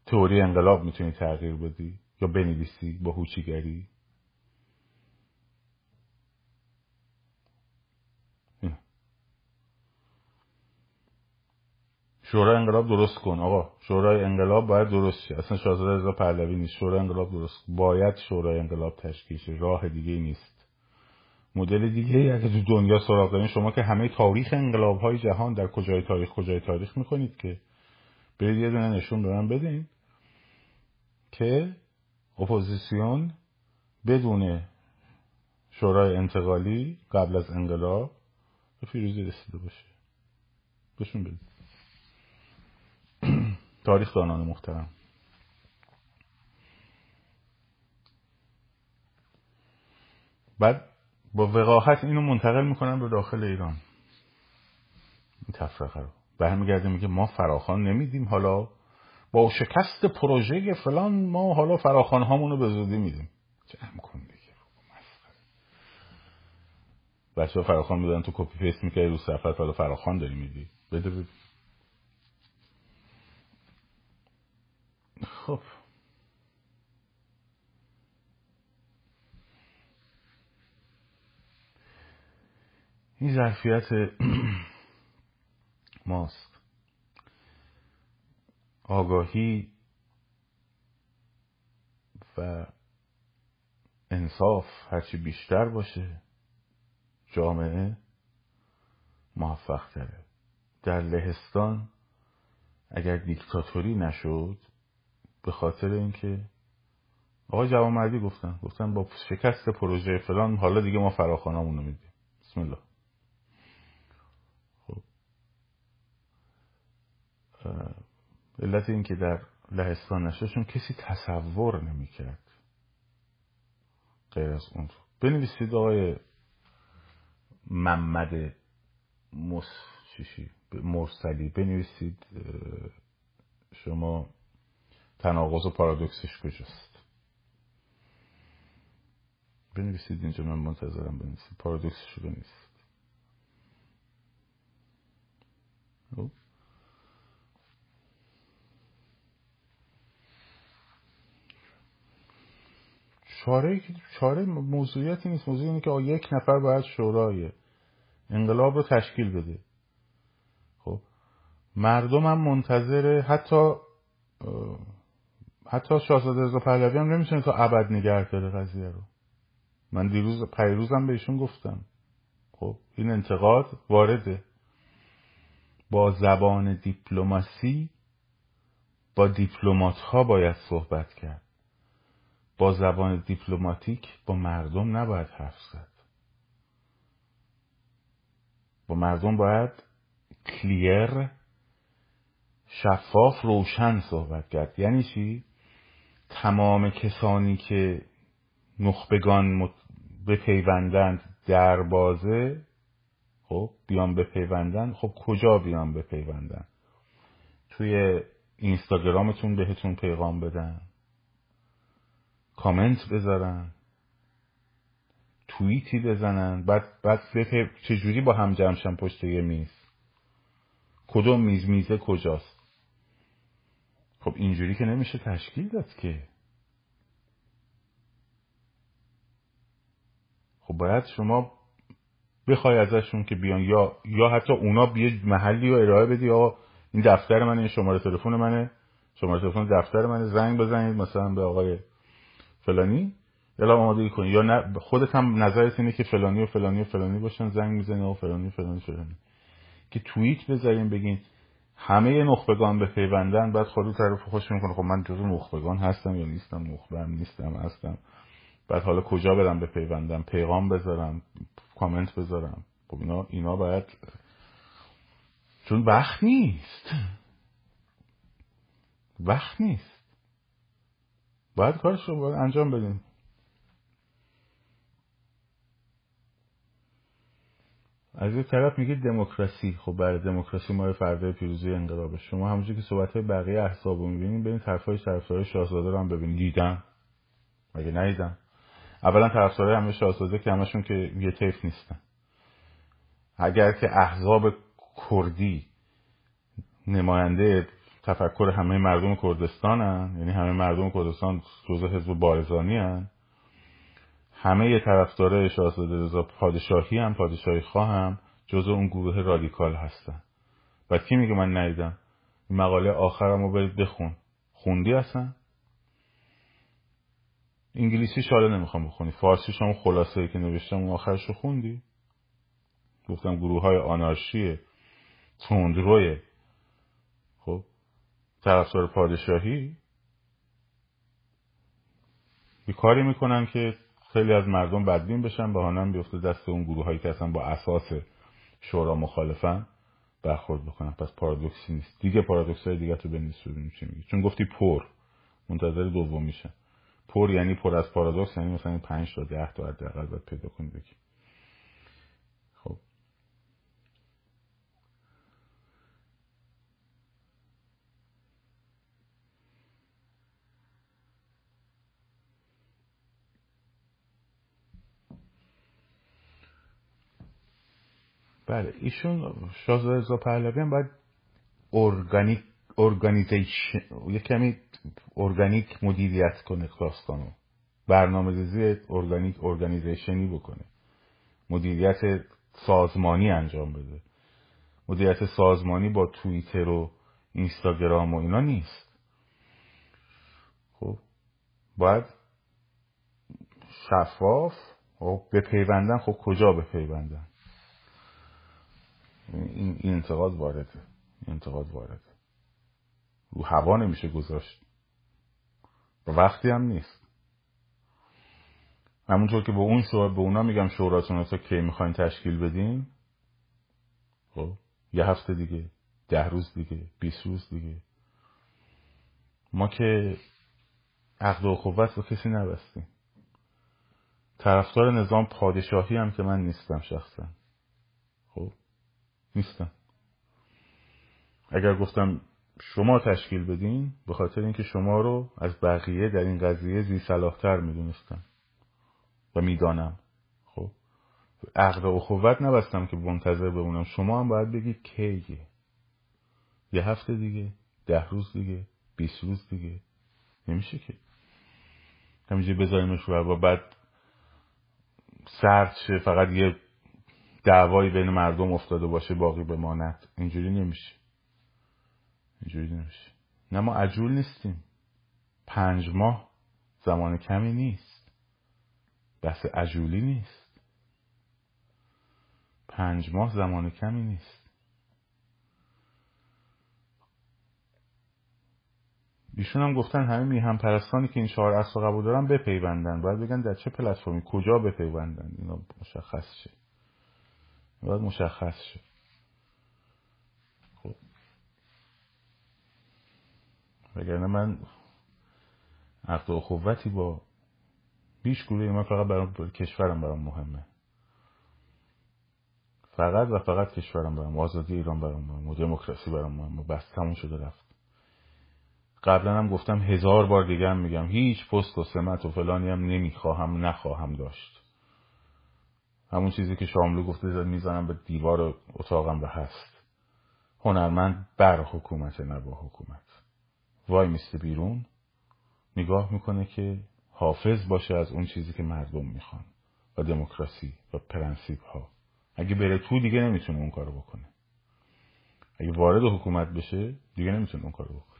تئوری انقلاب می‌تونی تغییر بدی؟ یا بنویسی با هوچیگری؟ شورای انقلاب درست کن آقا. شورای انقلاب باید درست شه. اصلا شاهزاده رضا پهلوی نیست. شورای انقلاب درست. باید شورای انقلاب تشکیل شه. راه دیگه نیست. مدل دیگه اگه تو دنیا سراغ دارین شما که همه تاریخ انقلاب های جهان در کجای تاریخ کجای تاریخ می‌کنید که؟ برید یه دونه نشون به من بدین که اپوزیسیون بدون شورای انتقالی قبل از انقلاب به فیروزی رسیده باشه. بهشون بدید. تاریخ دانان محترم. بعد با وقاحت اینو منتقل می‌کنن به داخل ایران. این تفرقه رو. برمیگرده میگه ما فراخان نمیدیم حالا با شکست پروژه فلان ما حالا فراخان رو به زودی میدیم. جمع کن دیگه. بچه ها فراخان میدن تو کپی پیست می‌کنی رو صفحت حالا فراخان داری میدی بده. خب. این ظرفیت (clears throat) ماست. آگاهی و انصاف هرچی بیشتر باشه جامعه موفق تره. در لهستان اگر دیکتاتوری نشد به خاطر اینکه آقای جوامردی گفتن گفتن با شکست پروژه فلان حالا دیگه ما فراخانامونو میدیم. بسم الله. خب. علت این که در لهستان نشد چون کسی تصور نمی‌کرد غیر از اون. بنویسید آقای محمد مس مرسلی. بنویسید شما تناقض و پارادوکسش کجاست؟ بنویسید اینجا من منتظرم بنویسید. پارادوکسش رو بنویسید. خب. چاره چاره موضوعیتی نیست. موضوع اینه که یک نفر باید شورای انقلاب رو تشکیل بده. خب. مردم هم منتظر حتی حتی شاهزاده رضا پهلوی هم نمی‌تونه تا ابد نگه داره قضیه رو. من دیروز پیروزم بهشون گفتم. خب این انتقاد وارده. با زبان دیپلماسی با دیپلمات ها باید صحبت کرد. با زبان دیپلماتیک با مردم نباید حرف زد. با مردم باید کلیر شفاف روشن صحبت کرد. یعنی چی؟ تمام کسانی که نخبگان بپیوندند در بازه خب بیان بپیوندن. خب کجا بیان بپیوندن؟ توی اینستاگرامتون بهتون پیغام بدن. کامنت بذارن. توییتی بزنن. بعد بعد چجوری با هم جمشن پشت یه میز؟ کدوم میز؟ میزه کجاست؟ خب اینجوری که نمیشه تشکیل داد که. خب باید شما بخوای ازشون که بیان یا یا حتی اونا بیه محلی رو ارائه بدی آقا این دفتر منه این شماره تلفن منه شماره تلفن دفتر منه زنگ بزنید مثلا به آقای فلانی. یا آماده کنی. یا نه خودت هم نظرت اینه که فلانی و فلانی و فلانی باشن زنگ می‌زنی و فلانی و فلانی فلانی. که توییت بذاریم بگین همه نخبگان به پیوندن بعد خود طرف خوش می‌کنه. خب من جزو نخبگان هستم یا نیستم؟ نخبه نیستم هستم. بعد حالا کجا برم به پیوندم پیغام بذارم کامنت بذارم. خب اینا اینا باید چون وقت نیست. وقت نیست. باید کارش رو باید انجام بدیم. از یه طرف میگه دموکراسی. خب برای دموکراسی ما فردا پیروزی انقلابه شما همونجوری که صحبت های بقیه احزاب رو می‌بینید ببینید طرفای طرفدار شاهزاده رو هم ببینید. دیدن. مگه ندیدن؟ اولا طرفدارای همه شاهزاده که همشون که یه تیف نیستن. اگر که احزاب کردی نماینده تفکر همه مردم کردستان یعنی همه مردم کردستان جزء حزب بارزانی هن. همه طرفدارای شاهزاده رضا پادشاهی هم پادشاهی خواهم جزء اون گروه رادیکال هستن. و کی میگه من ندیدم؟ مقاله آخرم رو برید بخون. خوندی هستن انگلیسی شاله نمی‌خوام بخونی. فارسی شما خلاصه که نوشتم اون آخرش رو خوندی؟ گفتم گروه های آنارشی تندروی. خب طرفدار پادشاهی؟ یه کاری می‌کنن که خیلی از مردم بدبین بشن بهانم بیفته دست اون گروه هایی که اصلا با اساس شورا مخالفن برخورد بکنن. پس پارادوکسی نیست. دیگه پارادوکس های دیگه تو بنویس ببینیم چی میگی؟ چون گفتی پر. منتظر دوم میشه پر یعنی پر از پارادوکس یعنی مثلا 5 تا 10 تا حداقل باید پیدا کنی بله ایشون شاهزاده رضا پهلوی هم باید organic organization یه کمی ارگانیک مدیریت کنه داستانو. برنامه ریزی organic organization ی بکنه. مدیریت سازمانی انجام بده. مدیریت سازمانی با توییتر و اینستاگرام و اینا نیست. خب باید شفاف خب بپیوندن خب کجا بپیوندن این, این انتقاد وارده انتقاد وارده. رو هوا نمیشه گذاشت. وقتی هم نیست. همونطور که به اون شورا به اونا میگم شوراتون تا کی می‌خواین تشکیل بدین. خب یه هفته دیگه ده روز دیگه بیست روز دیگه. ما که عقد و قوت به کسی نبستیم. طرفدار نظام پادشاهی هم که من نیستم شخصا. نیستم. اگر گفتم شما تشکیل بدین به خاطر اینکه شما رو از بقیه در این قضیه زی صلاحتر می‌دونستم و می‌دانم. خب عقد و اخوت نبستم که منتظر بمونم. شما هم باید بگید کیه؟ یه هفته دیگه ده روز دیگه بیست روز دیگه. نمیشه که. همینجوری بذاریمش و بعد سرد شه فقط یه دعوایی بین مردم افتاده باشه باقی بماند اینجوری نمیشه. اینجوری نمیشه. نه ما عجول نیستیم. پنج ماه زمان کمی نیست. بحث عجولی نیست. پنج ماه زمان کمی نیست. ایشون هم گفتن همه میهم پرستانی که این چهار اصل قبول دارن بپیوندن. باید بگن در چه پلتفرمی کجا بپیوندن؟ اینا مشخص شه. باید مشخص شه. خب. وگرنه من عقد و خوبتی با بیش گروه من فقط برام کشورم برام مهمه. فقط و فقط کشورم برام آزادی ایران برام مهمه دموکراسی برام مهمه. بس تموم شده رفت. قبلا هم گفتم هزار بار دیگه هم میگم هیچ پست و سمت و فلانی هم نمی‌خواهم نخواهم داشت. همون چیزی که شاملو گفته می‌زنم به دیوار اتاقم به هست. هنرمند بر حکومت نه با حکومت. وای میسته بیرون نگاه می‌کنه که حافظ باشه از اون چیزی که مردم می‌خوان و دموکراسی و پرنسیب ها اگه بره تو دیگه نمی‌تونه اون کارو بکنه. اگه وارد حکومت بشه دیگه نمی‌تونه اون کارو بکنه.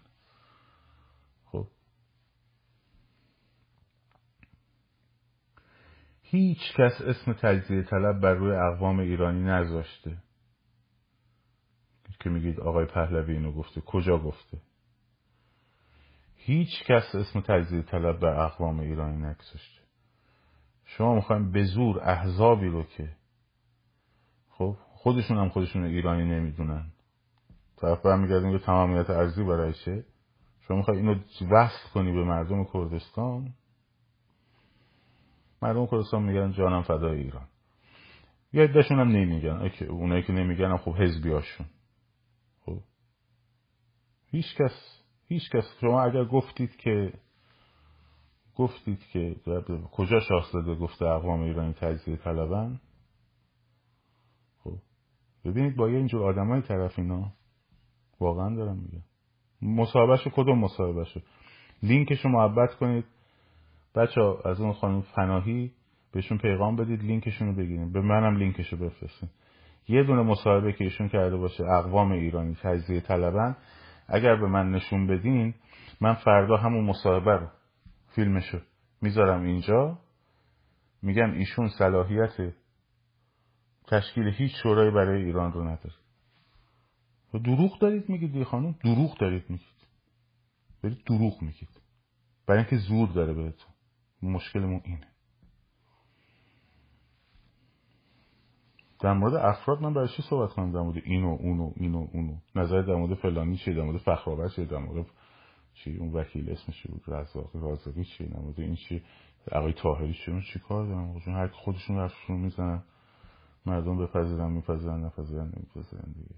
هیچ کس اسم تجزیه طلب بر روی اقوام ایرانی نذاشته. که میگید آقای پهلوی اینو گفته. کجا گفته؟ هیچ کس اسم تجزیه طلب بر اقوام ایرانی نگذاشته. شما می‌خوایم به زور احزابی رو که خب خودشون هم خودشون ایرانی نمی‌دونن. طرف برمیگردیم یه تمامیت ارزی برایشه شما می‌خوای اینو وصل کنی به مردم کردستان؟ مردم کردستان میگن جانم فدای ایران. یه عدهشون هم نمیگن. اونایی که نمیگن هم خب هاشون خب. هیچ کس هیچ کس. شما اگر گفتید که گفتید که کجا شاهزاده گفته اقوام ایرانی تجزیه طلبن؟ خب. ببینید با یه اینجور آدمای طرف اینا واقعا دارم میگم مصاحبهشو کدوم مصاحبهشو لینکشو محبت کنید. بچه ها از اون خانم فناهی بهشون پیغام بدید لینکشون رو بگیریم. به منم لینکش رو بفرستیم یه دونه مصاحبه که ایشون کرده باشه اقوام ایرانی تجزیه طلبن. اگر به من نشون بدین من فردا همون مصاحبه رو فیلمشو می‌ذارم اینجا. میگم ایشون صلاحیت تشکیل هیچ شورایی برای ایران رو نداره. دروغ دارید میگید خانم؟ دروغ دارید میگید. دارید دروغ میگید. برای اینکه زور داره بهتون. مشکلمون اینه. در مورد افراد من برای چی صحبت کنم؟ در مورد اینو اونو اینو اونو. نظر در مورد فلانی چیه؟ در مورد فخرآور چیه؟ در مورد چی؟ اون وکیل اسمش بود؟ رزاقی رازقی چیه در مورد این چی؟ آقای طاهری چی؟ کار دارم چون هر خودشون حرفشون می‌زنن. مردم بپذیرن میپذیرن نپذیرن نمیپذیرن دیگه.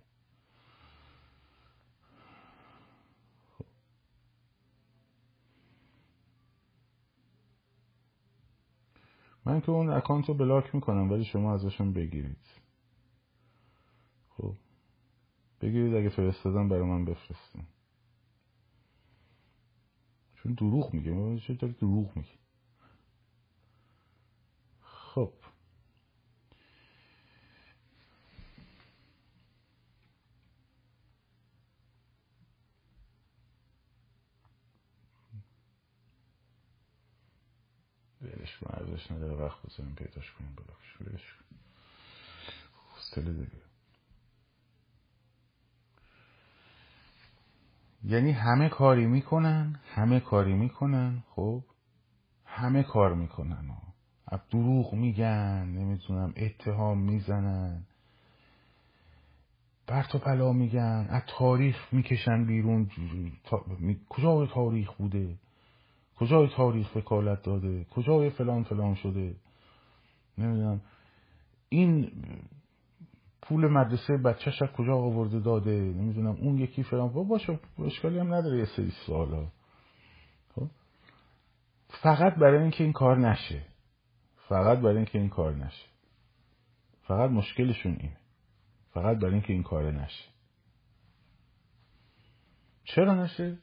من که اون اکانت رو بلاک می‌کنم ولی شما ازشون بگیرید. خب. بگیرید اگه فرستادن برای من بفرستین چون دروغ میگه. چه دروغ میگه خب ولش کن ارزش نداره وقت بزنیم پیداش کنیم بلاکش ولش کن. حوصله یعنی همه کاری می‌کنن همه کاری می‌کنن خب؟ همه کار می‌کنن ها. دروغ میگن نمی‌دونم اتهام می‌زنن. برت و پلا میگن از تاریخ می‌کشن بیرون. تا... می... کجای تاریخ بوده؟ کجای تاریخ وکالت داده؟ کجای فلان فلان شده؟ نمی‌دونم. این پول مدرسه بچهش از کجا آورده داده؟ نمی‌دونم. اون یکی فلان. باشه اشکالی هم نداره یه سری سوالا خب؟ فقط برای اینکه این کار نشه. فقط برای اینکه این کار نشه. فقط مشکلشون اینه. فقط برای اینکه این کار نشه. چرا نشه؟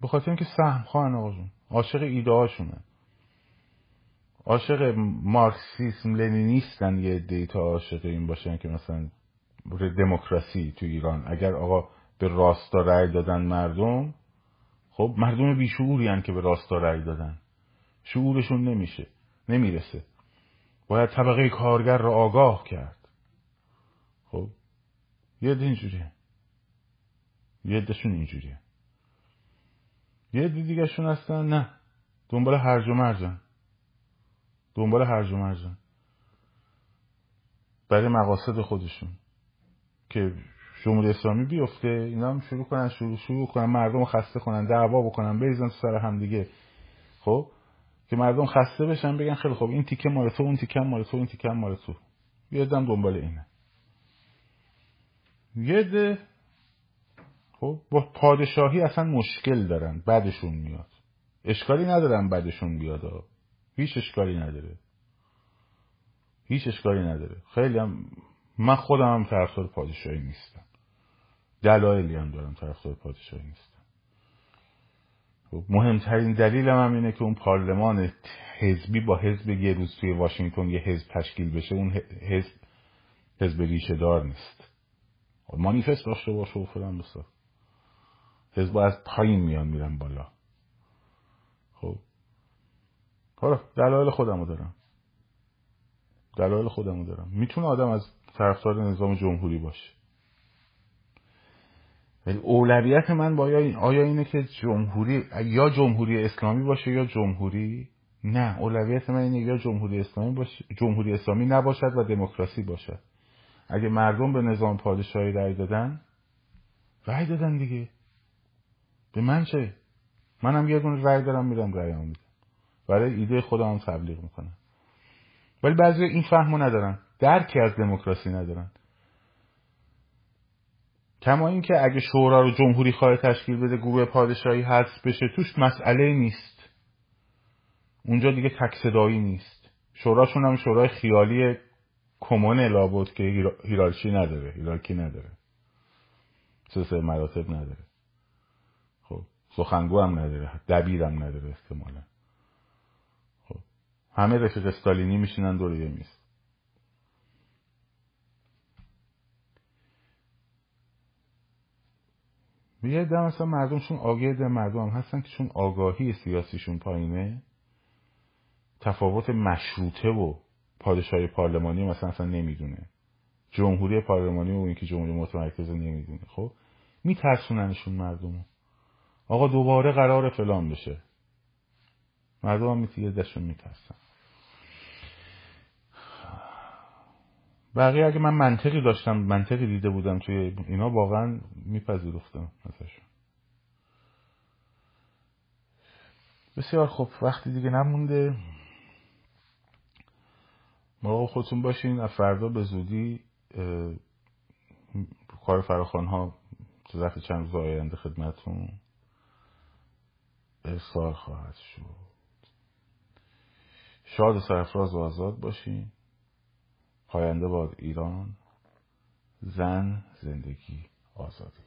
به خاطر اینکه سهم خواهن آقا جون. عاشق ایده هاشونه. عاشق مارکسیسم لنینیستن یه دیتا عاشق این باشن که مثلا دموکراسی تو ایران. اگر آقا به راستا رأی دادن مردم خب مردم بیشعوری که به راستا رأی دادن. شعورشون نمیشه نمی‌رسه. باید طبقه کارگر را آگاه کرد. خب یه اینجوریه. یه دشون اینجوریه. یه دیگه شون هستن. نه. دنبال هرج و مرجن. دنبال هرج و مرجن. برای مقاصد خودشون. که جمهوری اسلامی بیفته اینا هم شروع کنن شروع شروع کنن. مردم خسته کنن دعوا بکنن بریزن سر هم دیگه. خب؟ که مردم خسته بشن بگن خیلی خب این تیکه مال تو اون تیکه مال تو این تیکه مال تو. بیادم دنبال اینه. یه خب با پادشاهی اصلا مشکل دارن بعدشون میاد. اشکالی ندارن بعدشون بیاد هیچ اشکالی نداره. هیچ اشکالی نداره. خیلی هم من خودم هم طرفدار پادشاهی نیستم. دلایلی هم دارم طرفدار پادشاهی نیستم. خب مهمترین دلیلم هم اینه که اون پارلمان حزبی با حزب یه روز توی واشنگتن یه حزب تشکیل بشه اون حزب حزب ریشه دار نیست مانیفست داشته باشه و فلان بسا. حزب از پایین میان میرن بالا. خب. حالا دلایل خودم رو دارم. دلایل خودم رو دارم. می‌تونه آدم از طرفدار نظام جمهوری باشه. ولی اولویت من با آیا اینه که جمهوری یا جمهوری اسلامی باشه یا جمهوری؟ نه. اولویت من اینه یا جمهوری اسلامی باشه جمهوری اسلامی نباشد و دموکراسی باشد. اگه مردم به نظام پادشاهی رأی دادن رأی دادن دیگه. به من چه؟ منم یه دونه رأی دارم میرم رأی میدم. برای ایده خودم تبلیغ می‌کنم. ولی بعضی این فهمو ندارن. درکی از دموکراسی ندارن. کما اینکه اگه شورا رو جمهوری خواهی تشکیل بده گروه پادشاهی حذف بشه توش مسئله نیست. اونجا دیگه تک صدایی نیست. شوراشون هم شورای خیالی کمون لابد که هیرارشی نداره هیرارکی نداره. سه مراتب نداره. سخنگو هم نداره دبیرم نداره احتمالا. خب همه رفیق استالینی میشینن دور یه میز. یه دم مثلا مردمشون آگه ده مردم هستن که چون آگاهی سیاسیشون پایینه تفاوت مشروطه و پادشاهی پارلمانی مثلا اصلا نمی‌دونه. جمهوری پارلمانی و این که جمهوری متمرکز نمی‌دونه. خب میترسوننشون مردم آقا دوباره قرار فلان بشه. مردم هم میتیگه دشون میترسن. بقیه اگه من منطقی داشتم منطقی دیده بودم توی اینا واقعا میپذیرفتم ازشون. بسیار خب وقتی دیگه نمونده. مراقب خودتون باشین از فردا به زودی کار فراخان ها تو ظرف چند روز آینده خدمتون ارسال خواهد شد. شاد و سرفراز و آزاد باشین. پاینده باد ایران زن زندگی آزادی